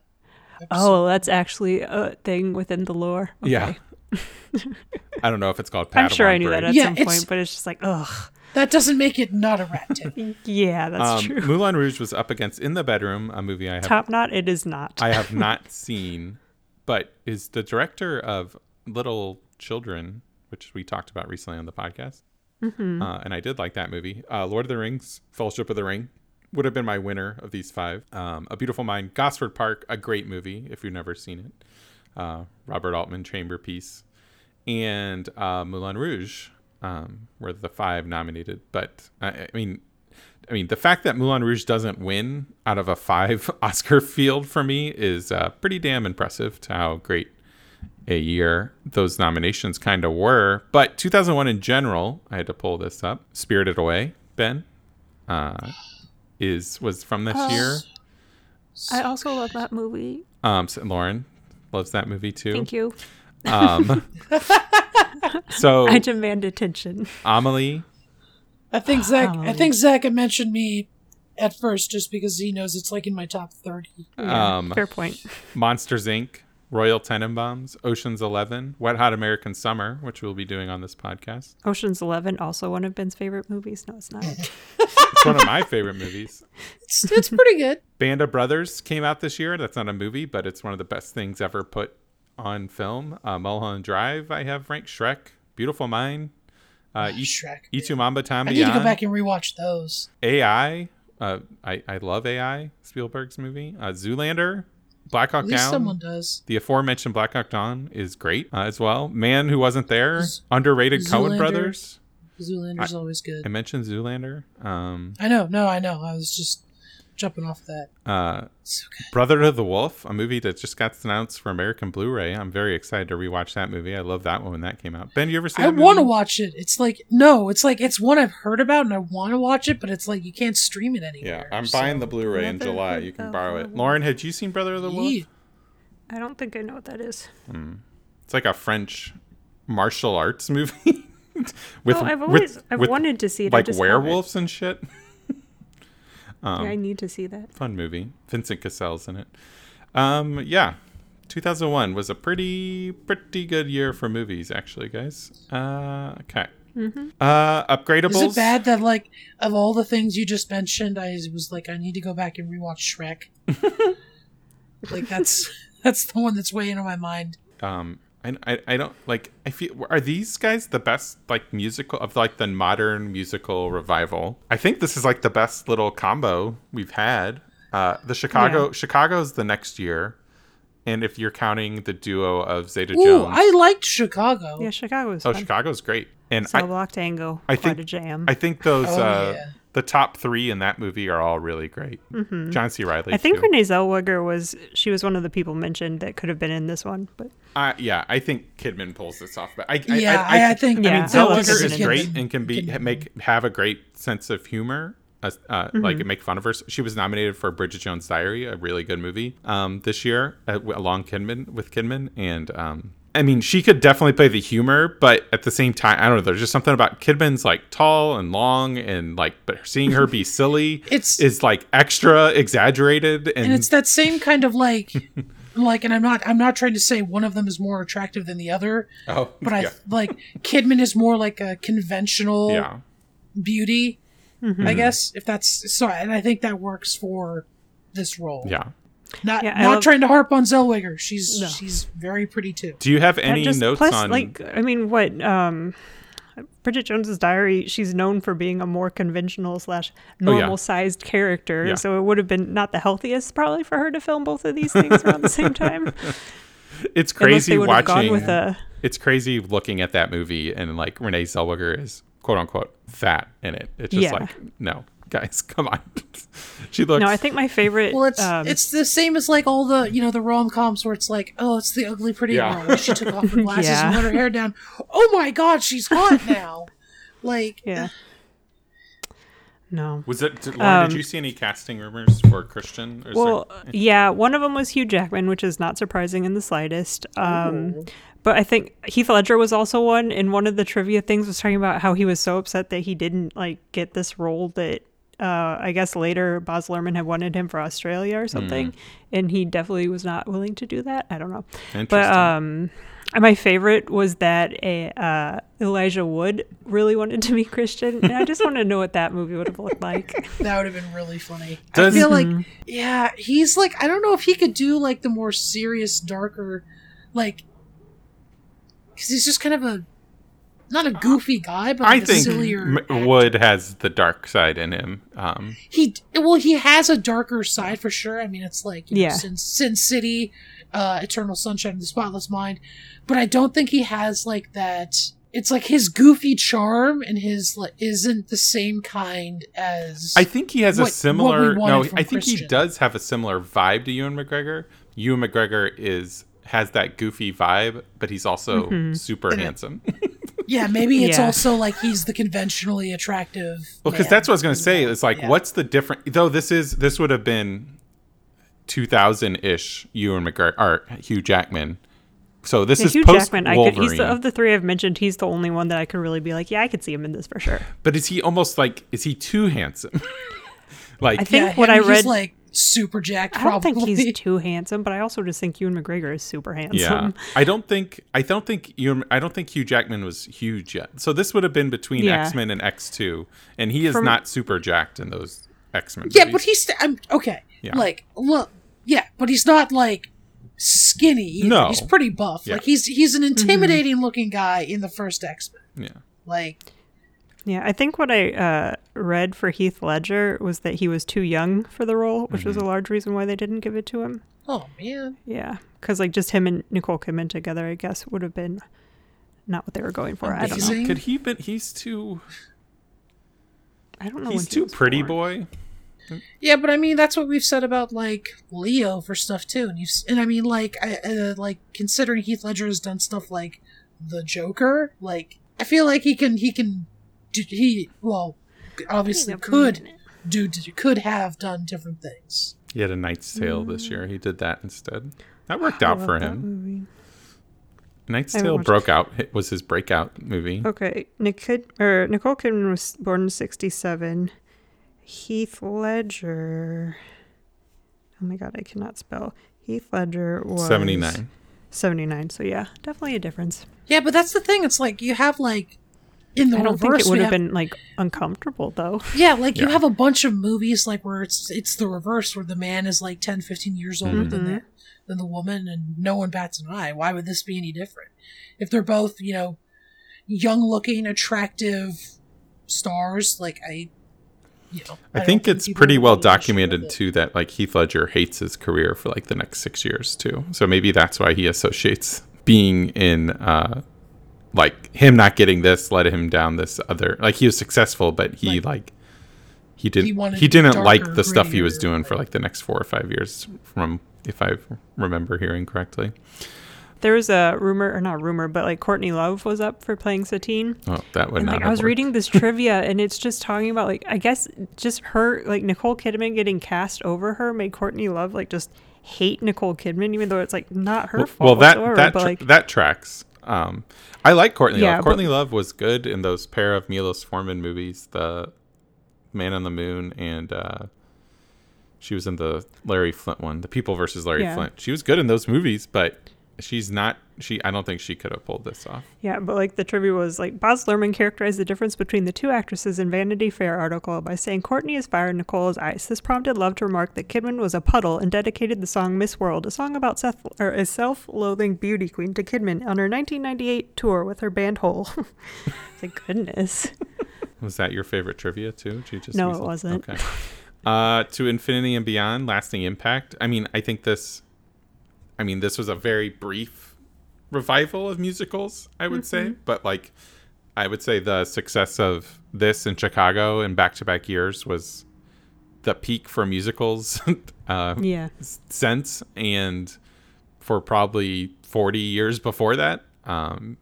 Oh, that's actually a thing within the lore. Okay. Yeah, I don't know if it's called Padawan I'm sure I knew braid. that at Yeah, some point, but it's just like, ugh. That doesn't make it not a rat tail. Yeah, that's Um, true. Moulin Rouge was up against In the Bedroom, a movie I have Top knot, it is not. I have not seen, but is the director of Little Children, which we talked about recently on the podcast, Mm-hmm. uh, and I did like that movie. Uh, Lord of the Rings, Fellowship of the Ring, would have been my winner of these five. Um, a Beautiful Mind, Gosford Park, a great movie if you've never seen it. Uh, Robert Altman chamber piece, and uh, Moulin Rouge um, were the five nominated. But I, I mean, I mean, the fact that Moulin Rouge doesn't win out of a five Oscar field for me is uh, pretty damn impressive to how great a year those nominations kind of were. But 2001 in general, I had to pull this up. Spirited Away, Ben, uh, is was from this year. I also love that movie. Um, so Lauren, loves that movie too. Thank you. Um, so I demand attention. Amelie, I think Zach. I think Zach had mentioned me at first just because he knows it's like in my top thirty. um, Fair point. Monsters Inc., Royal Tenenbaums, Ocean's Eleven, Wet Hot American Summer, which we'll be doing on this podcast. Ocean's Eleven, also one of Ben's favorite movies. No, it's not. It's one of my favorite movies. It's it's pretty good. Band of Brothers came out this year. That's not a movie, but it's one of the best things ever put on film. Uh, Mulholland Drive, I have Frank Shrek, Beautiful Mind, uh, E- Shrek. Y Tu Mamá También I need to go back and rewatch those. AI. Uh, I, I love AI, Spielberg's movie. Uh, Zoolander, Black Hawk Down. someone does. The aforementioned Black Hawk Down is great uh, as well. Man Who Wasn't There, Z- underrated Coen Zoolander. Brothers. Zoolander's always good. I mentioned Zoolander. Um, I know. No, I know. I was just jumping off that. uh, So. Brother of the Wolf, a movie that just got announced for American Blu-ray. I'm very excited to rewatch that movie. I love that one when that came out. Ben, you ever seen? It? I want to watch it. It's like no, it's like it's one I've heard about and I want to watch it, but it's like you can't stream it Yeah. I'm so- buying the Blu-ray in July. You can borrow it. Lauren, had you seen Brother of the Wolf? I don't think I know what that is. It's like a French martial arts movie. with, oh, I've with- always I've with, wanted to see it. Like just haven't. werewolves and shit. Um, Yeah, I need to see that. fun movie. Vincent Cassel's in it. Um, yeah, 2001 was a pretty pretty good year for movies, actually, guys. Uh, okay. Uh, upgradables. Is it bad that like of all the things you just mentioned, I was like, I need to go back and rewatch Shrek. like that's that's the one that's weighing on my mind. Um, I, I, I don't like. I feel are these guys the best like musical of like the modern musical revival? I think this is like the best little combo we've had. Uh, the Chicago Yeah. Chicago's the next year, and if you're counting the duo of Zeta Ooh, Jones, I liked Chicago. Yeah, Chicago was oh fun. Chicago's great, and Cell I, Block Tango. I quite think- a jam. I think those Oh, uh, yeah. The top three in that movie are all really great. John C. Reilly. Mm-hmm. I think too. Renee Zellweger was she was one of the people mentioned that could have been in this one, but Uh, yeah, I think Kidman pulls this off. But I, I, Yeah, I, I, I think. Yeah, mean, I Zellweger is Kidman. great and can be make have a great sense of humor. Uh, uh, Mm-hmm. Like make fun of her. She was nominated for Bridget Jones' Diary, a really good movie, um, this year, uh, along Kidman with Kidman, and um, I mean, she could definitely play the humor, but at the same time, I don't know. There's just something about Kidman's like tall and long, and like, but seeing her be silly, It's- is like extra exaggerated, and, and it's that same kind of like, like, and I'm not, I'm not trying to say one of them is more attractive than the other, oh, but I yeah, like Kidman is more like a conventional yeah. beauty, Mm-hmm. I guess, if that's so, and I think that works for this role. yeah. Not Yeah, not love- trying to harp on Zellweger. She's No. she's very pretty too. Do you have any just notes plus on like I mean what um Bridget Jones's Diary, she's known for being a more conventional slash Oh, yeah. normal sized character, Yeah. so it would have been not the healthiest probably for her to film both of these things around the same time. It's crazy they would have watching. gone with a it's crazy looking at that movie and like Renee Zellweger is quote unquote fat in it. It's just Yeah. like no, guys, come on. she looks. no. I think my favorite. Well, it's um, it's the same as like all the you know the rom coms where it's like oh it's the ugly pretty Yeah. girl. She took off her glasses Yeah. and let her hair down. Oh my god, she's hot now. like yeah. No. Was it? Did, Lauren, Um, did you see any casting rumors for Christian? Or Well, there- yeah, one of them was Hugh Jackman, which is not surprising in the slightest. Um, but I think Heath Ledger was also one. And one of the trivia things was talking about how he was so upset that he didn't like get this role that uh, I guess later Baz Luhrmann had wanted him for Australia or something, and he definitely was not willing to do that. I don't know. Interesting. But um, my favorite was that a uh, Elijah Wood really wanted to be Christian, and I just want to know what that movie would have looked like. that would have been really funny. Does- I feel like yeah, he's like I don't know if he could do like the more serious, darker, like because he's just kind of a not a goofy guy, but I like a think sillier. M- Wood has the dark side in him. Um, he well he has a darker side for sure i mean it's like you know, Yeah. sin, sin city uh eternal sunshine of the spotless mind but i don't think he has like that it's like his goofy charm and his like isn't the same kind as I think he has What- a similar. No, I think he does have a similar vibe to Ewan McGregor. Ewan McGregor is has that goofy vibe, but he's also Mm-hmm. super handsome. yeah maybe it's Yeah. also like he's the conventionally attractive Well, because that's what I was going to say. It's like, Yeah. what's the difference? Though this is this would have been 2000 ish Ewan McGregor or Hugh Jackman. So this Yeah, is Hugh post Jackman, I could, he's the, of the three I've mentioned, he's the only one that I could really be like, yeah, I could see him in this for sure. but is he almost like is he too handsome? like I think Yeah, what him, I he's read, like super jacked. I don't probably. think he's too handsome, but I also just think Ewan McGregor is super handsome. yeah, handsome. I don't think I don't think Ewan, I don't think Hugh Jackman was huge yet. So this would have been between Yeah. X Men and X Two, and he is From- not super jacked in those X Men. Yeah, but he's st- I'm okay. Yeah. Like look, yeah, but he's not like skinny. either. No. he's pretty buff. Yeah. Like he's he's Mm-hmm. an intimidating looking guy in the first X Men. yeah. Like Yeah, I think what I uh, read for Heath Ledger was that he was too young for the role, which was a large reason why they didn't give it to him. oh man, Yeah, because like just him and Nicole Kidman together, I guess would have been not what they were going for. I don't know. Could he? But he's too. I don't know. He's when he too was pretty born. boy. yeah, but I mean that's what we've said about like Leo for stuff too, and you have and I mean like I, uh, like considering Heath Ledger has done stuff like the Joker, like I feel like he can he can do, he well obviously Hang up a could minute. do could have done different things. He had a Knight's Tale this mm. year. He did that instead. That worked out love for him. Knight's Tale watched- broke out. It was his breakout movie. Okay, Nick Kid, or Nicole Kidman was born in '67. Heath Ledger. Oh my god, I cannot spell. Heath Ledger was 79. 79. So yeah, definitely a difference. Yeah, but that's the thing. It's like you have like in the I don't reverse. think it would have have- been like uncomfortable though. Yeah, like you have a bunch of movies like where it's it's the reverse where the man is like 10, 15 years older than Mm-hmm. the than the woman and no one bats an eye. Why would this be any different? If they're both, you know, young looking, attractive stars, like I you know, I don't think it's pretty well have an issue with documented it. too that like Heath Ledger hates his career for like the next six years too. So maybe that's why he associates being in uh like him not getting this led him down this other like he was successful but he Like- like he didn't He he, didn't like the stuff he was grittier, doing for like- like the next four or five years from if I remember hearing correctly. There was a rumor, or not rumor, but like Courtney Love was up for playing Satine. Oh, that would And not. like I was worked. reading this trivia, and it's just talking about like I guess just her like Nicole Kidman getting cast over her made Courtney Love like just hate Nicole Kidman, even though it's like not her well, fault well, that whatsoever. that but like that tracks. Um, I like Courtney Yeah, Love. Courtney Love was good in those pair of Milos Forman movies, the Man on the Moon, and uh, she was in the Larry Flynt one, The People versus Larry Yeah. Flynt. She was good in those movies, but she's not. She, I don't think she could have pulled this off. yeah, but like the trivia was like Baz Luhrmann characterized the difference between the two actresses in Vanity Fair article by saying Courtney is fire and Nicole is ice. This prompted Love to remark that Kidman was a puddle and dedicated the song Miss World, a song about self or a self-loathing beauty queen, to Kidman on her 1998 tour with her band Hole. Thank goodness. Was that your favorite trivia too? Did you just No, it wasn't. Okay. Uh, to infinity and beyond, lasting impact. I mean, I think this. I mean, this was a very brief revival of musicals. I would say, Mm-hmm. but like, I would say the success of this in Chicago in back-to-back years was the peak for musicals. uh, Yeah. sense and for probably 40 years before that um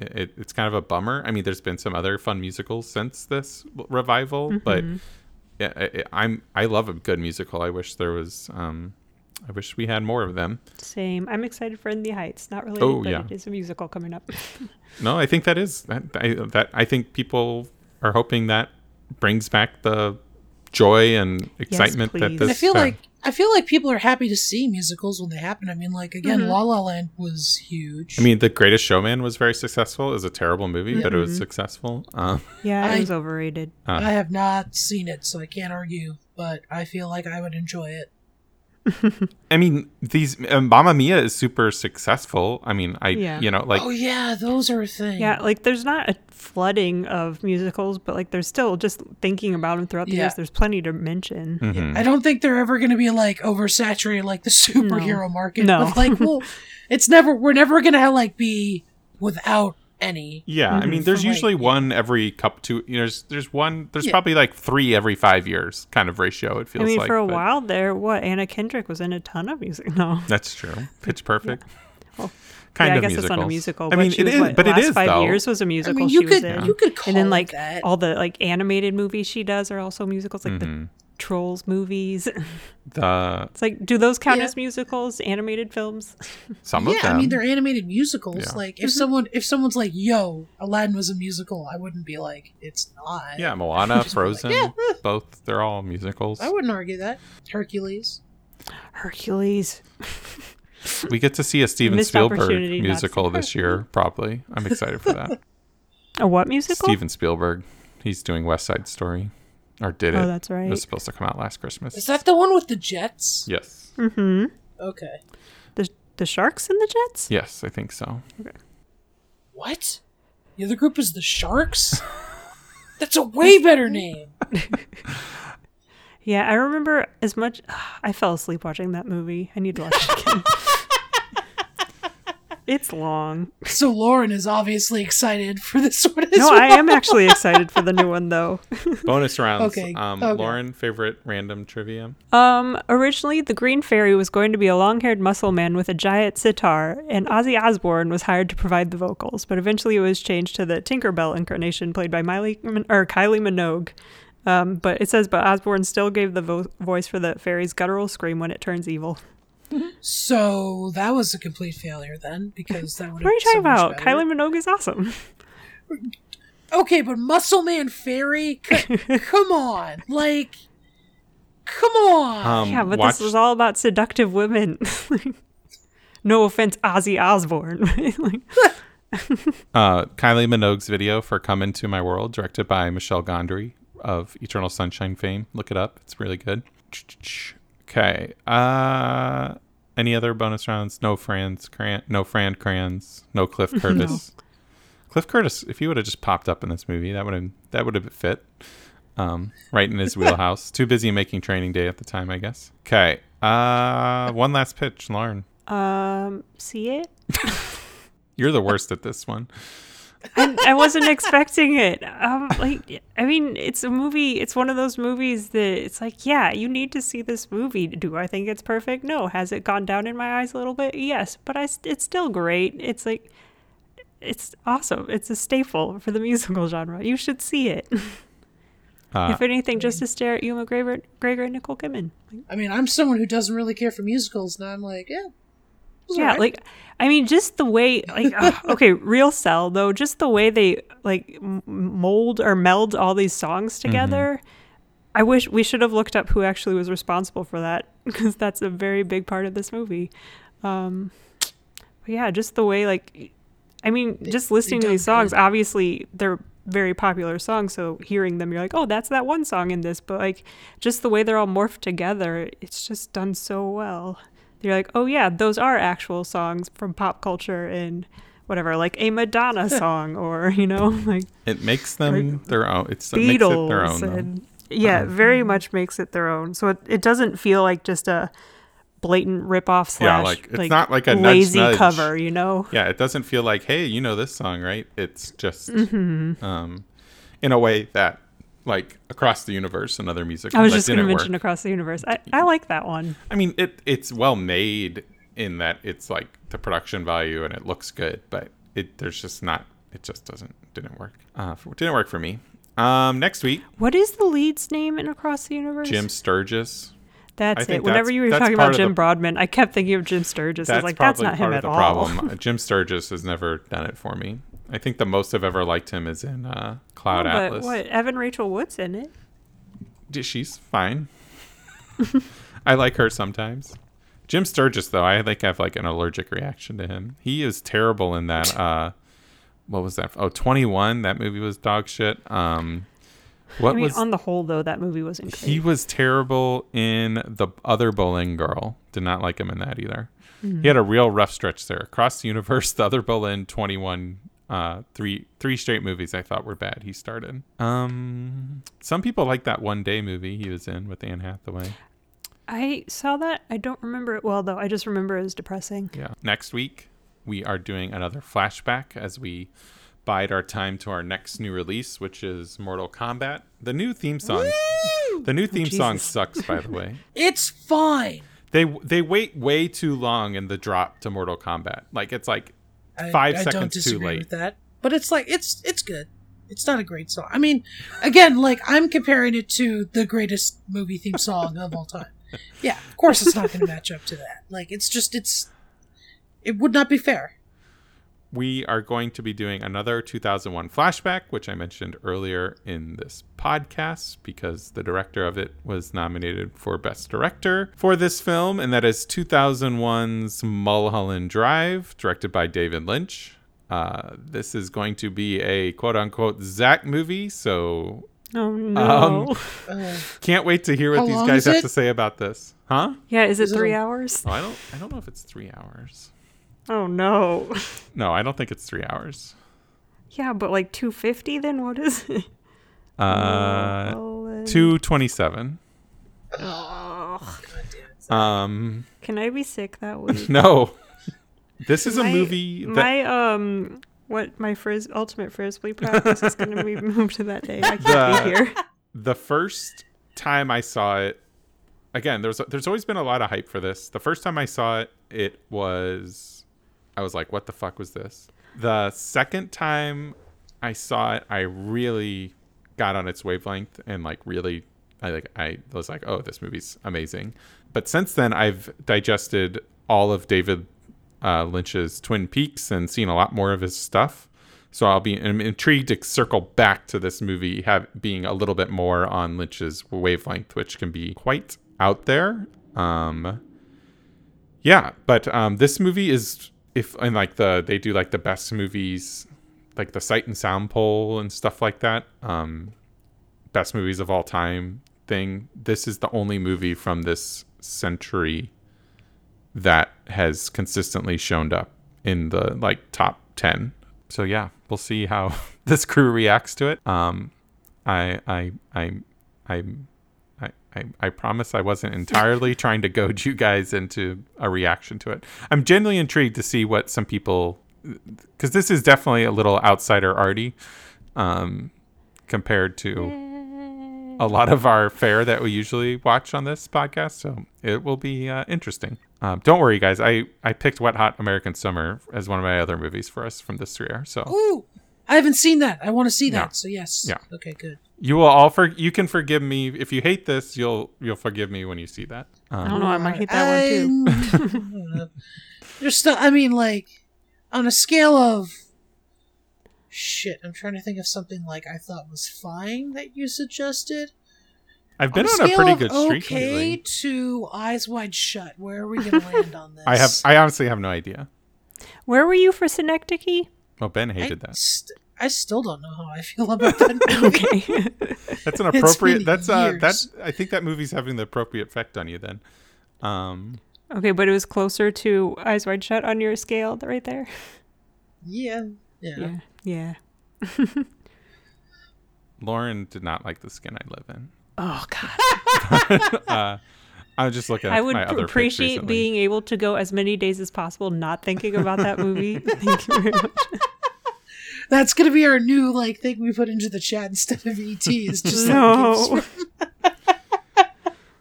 it, it's kind of a bummer i mean there's been some other fun musicals since this revival but yeah, I, i'm i love a good musical i wish there was um i wish we had more of them Same. I'm excited for In the Heights. Not really. Oh, but yeah. it is a musical coming up. no i think that is that I, that i think people are hoping that brings back the joy and excitement that please. this I feel uh, like I feel like people are happy to see musicals when they happen. I mean, like again, Mm-hmm. La La Land was huge. I mean, The Greatest Showman was very successful. It was a terrible movie, but it was successful. Um, yeah, I- it was overrated. uh, I have not seen it, so I can't argue. But I feel like I would enjoy it. I mean, these um, Mamma Mia is super successful. I mean, I Yeah. you know like oh yeah, those are a thing. Yeah, like there's not a flooding of musicals, but like there's still just thinking about them throughout the Yeah. years. There's plenty to mention. mhm. I don't think they're ever going to be like oversaturated like the superhero market. No. But, like, well, it's never. We're never going to like be without any. yeah. I mean, there's For, like- usually one every couple two. You know, there's, there's one. There's Yeah. probably like three every five years kind of ratio. It feels I mean, like for a but while there, what Anna Kendrick was in a ton of music. No, That's true. Pitch Perfect. Well, kind yeah, I of guess it's not a musicals. musical. I but mean, she it was, is, what, but it last is five though. years was a musical. I mean, she you was could in. you could call and then like that. all the like animated movies she does are also musicals. Like Mhm. Trolls movies. The It's like, do those count Yeah. as musicals, animated films? some yeah, of them. I mean they're animated musicals. Yeah. Like if mm-hmm. someone if someone's like, "Yo, Aladdin was a musical," I wouldn't be like, "It's not." yeah, Moana, Just be like, Frozen, yeah. both they're all musicals. I wouldn't argue that. Hercules. Hercules. We get to see a Steven Missed Spielberg opportunity not to musical this year, probably. I'm excited for that. A what musical? Steven Spielberg, he's doing West Side Story, or did it? Oh, that's right. It right. was supposed to come out last Christmas. Is that the one with the jets? Yes, Mm-hmm. Okay. The the sharks and the jets. yes, I think so. Okay. What? The other group is the Sharks? That's a way better name. Yeah, I remember as much. I fell asleep watching that movie. I need to watch it again. it's long. So Lauren is obviously excited for this one as No, well. I am actually excited for the new one though. Bonus rounds. Okay, Um, okay. Lauren, favorite random trivia? Um, originally, the Green Fairy was going to be a long-haired muscle man with a giant sitar, and Ozzy Osbourne was hired to provide the vocals. But eventually, it was changed to the Tinkerbell incarnation, played by Miley or Kylie Minogue. Um, but it says, but Osbourne still gave the vo- voice for the fairy's guttural scream when it turns evil. So that was a complete failure then, because that would. What are you talking about? Kylie Minogue is awesome. Okay, but Muscle Man Fairy, c- come on, like, come on. Um, yeah, but watch, this was all about seductive women. no offense, Ozzy Osbourne. Like, uh, Kylie Minogue's video for "Come Into My World," directed by Michel Gondry of Eternal Sunshine fame. Look it up; it's really good. Okay. Uh, any other bonus rounds? No Franz Cran, no Fran Crans, no Cliff Curtis. Cliff Curtis, if he would have just popped up in this movie, that would have that would have fit. Um, right in his wheelhouse. Too busy making Training Day at the time, I guess. Okay. Uh, one last pitch, Lauren. um, see it? You're the worst at this one. I, I wasn't expecting it. Um, like, I mean, it's a movie. It's one of those movies that it's like, yeah, you need to see this movie. Do I think it's perfect? No. Has it gone down in my eyes a little bit? Yes, but I, it's still great. It's like, it's awesome. It's a staple for the musical genre. You should see it. Uh, if anything, just to stare at Ewan McGregor, Gregor and Nicole Kidman. I mean, I'm someone who doesn't really care for musicals, and I'm like, yeah. Yeah, like I mean, just the way, like, uh, okay, Real Cell though, just the way they like mold or meld all these songs together. I wish we should have looked up who actually was responsible for that because that's a very big part of this movie. Um, but yeah, just the way, like, I mean, just listening to these songs, obviously they're very popular songs. So hearing them, you're like, oh, that's that one song in this. But like, just the way they're all morphed together, it's just done so well. You're like, oh yeah, those are actual songs from pop culture and whatever, like a Madonna song or you know, like It makes them their own. It's it makes it their Beatles own. and yeah, very much makes it their own. So it, it doesn't feel like just a blatant rip off slash Yeah, like, it's not like a nudge, lazy nudge. cover, you know. Yeah, it doesn't feel like, hey, you know this song, right? It's just Mm-hmm. um, in a way that, like, across the universe and other music. I was just going to mention work. across the universe. I, I like that one. I mean, it it's well made in that it's like the production value and it looks good, but it there's just not. It just doesn't didn't work. Uh, for, didn't work for me. Um, next week, What is the lead's name in Across the Universe? Jim Sturgess. That's it. Whenever that's- you were talking about Jim the- Broadman, I kept thinking of Jim Sturgess. I was like, that's not him at the all. problem. Jim Sturgess has never done it for me. I think the most I've ever liked him is in uh, Cloud No, but Atlas. what? Evan Rachel Wood's in it. She's fine. I like her sometimes. Jim Sturgess, though, I think I have like an allergic reaction to him. He is terrible in that. Uh, what was that? Oh, 21. That movie was dog shit. Um, what I mean, was on the whole, though, that movie wasn't great. he was terrible in the other Boleyn girl. Did not like him in that either. Hmm. He had a real rough stretch there. Across the universe, the other Boleyn, 21, uh, three three straight movies I thought were bad. He started. Um, some people like that one day movie he was in with Anne Hathaway. I saw that. I don't remember it well, though. I just remember it was depressing. Yeah. Next week, we are doing another flashback as we bide our time to our next new release, which is Mortal Kombat. The new theme song. The new theme song sucks, by the way. It's fine. They they wait way too long in the drop to Mortal Kombat. Like it's like I, Five I don't seconds too late. with that, but it's like it's it's good. It's not a great song. I mean, again, like I'm comparing it to the greatest movie theme song of all time. Yeah, of course it's not going to match up to that. Like it's just it's it would not be fair. We are going to be doing another 2001 flashback, which I mentioned earlier in this podcast because the director of it was nominated for Best Director for this film, and that is 2001's Mulholland Drive, directed by David Lynch. Uh, this is going to be a quote unquote Zach movie, so Oh no. Um, can't wait to hear what How these guys have it? to say about this. Huh? yeah, is it Is it three a- hours? Oh, I don't I don't know if it's three hours. Oh no. No, I don't think it's three hours. Yeah, but like 250 then what is it? Uh, two twenty-seven. Oh. Um, Can I be sick that week? no, this is a movie that My um what my fris- ultimate frisbee practice is going to be moved to that day. I can't The- be here. the first time I saw it. Again, there's there's always been a lot of hype for this. The first time I saw it, it was I was like, "What the fuck was this?" The second time I saw it, I really got on its wavelength and like really, I like I was like, "Oh, this movie's amazing." But since then, I've digested all of David uh, Lynch's Twin Peaks and seen a lot more of his stuff. So I'll be I'm intrigued to circle back to this movie, have being a little bit more on Lynch's wavelength, which can be quite out there. Um, yeah, but um, this movie is if and like the they do like the best movies, like the Sight and Sound poll and stuff like that. Um, best movies of all time thing. This is the only movie from this century that has consistently shown up in the like top 10 so yeah we'll see how this crew reacts to it um i i i i I, I, promise I wasn't entirely trying to goad you guys into a reaction to it. I'm genuinely intrigued to see what some people, because this is definitely a little outsider arty, um, compared to a lot of our fare that we usually watch on this podcast. So it will be uh, interesting. Um, don't worry, guys. I, I picked Wet Hot American Summer as one of my other movies for us from this year. So ooh, I haven't seen that. I want to see that. Yeah. So yes. Yeah. Okay. Good. You will all for you can forgive me if you hate this. You'll you'll forgive me when you see that. I Um, don't know, I might hate that one too. too. There's still. I mean, like on a scale of shit. I'm trying to think of something like I thought was fine that you suggested. I've been on on a pretty of good streak okay lately. to Eyes Wide Shut. Where are we gonna land on this? I have I honestly have no idea. Where were you for Synecdoche? Well, Ben I hated that. st- I still don't know how I feel about that movie. Okay. That's an appropriate. been That's uh years. that's I think that movie's having the appropriate effect on you then. Um, okay, but it was closer to Eyes Wide Shut on your scale right there. yeah. Yeah. Yeah. Yeah. Lauren did not like the skin I live in. Oh god. uh, I was just looking at I would my other appreciate being able to go as many days as possible not thinking about that movie. Thank you very much. That's gonna be our new like thing we put into the chat instead of ET. Is just like, No.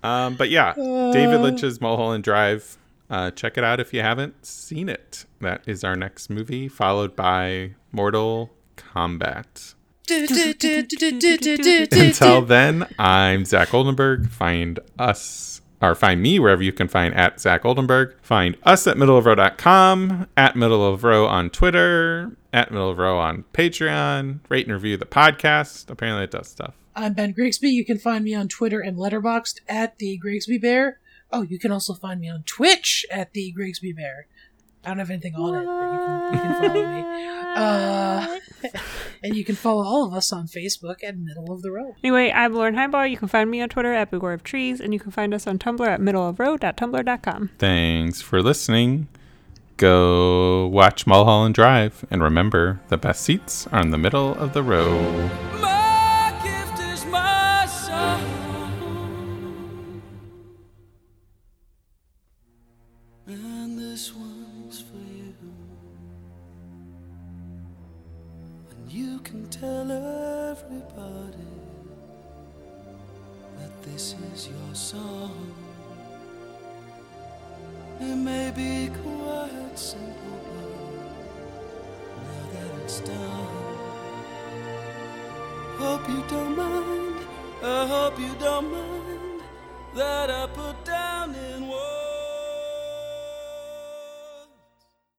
Um, but yeah, David Lynch's Mulholland Drive. Uh, check it out if you haven't seen it. That is our next movie, followed by Mortal Kombat. Until then, I'm Zach Oldenburg. Find us or find me wherever you can find at Zach Oldenburg. Find us at middleofrow.com, at middle of row on Twitter, at middle of row on Patreon. Rate and review the podcast. Apparently, it does stuff. I'm Ben Grigsby. You can find me on Twitter and Letterboxd at the Grigsby Bear. Oh, you can also find me on Twitch at the Grigsby Bear. I don't have anything on it, but you can, you can follow me. Uh, and you can follow all of us on Facebook at Middle of the Road. Anyway, I'm Lauren Highball. You can find me on Twitter at Big War of Trees, and you can find us on Tumblr at middleofroad.tumblr.com. Thanks for listening. Go watch Mulholland Drive, and remember the best seats are in the middle of the row. My gift is my song. And this one's for you. And you can tell everybody that this is your song. It may be hope you don't mind. I hope you don't mind that I put down in words.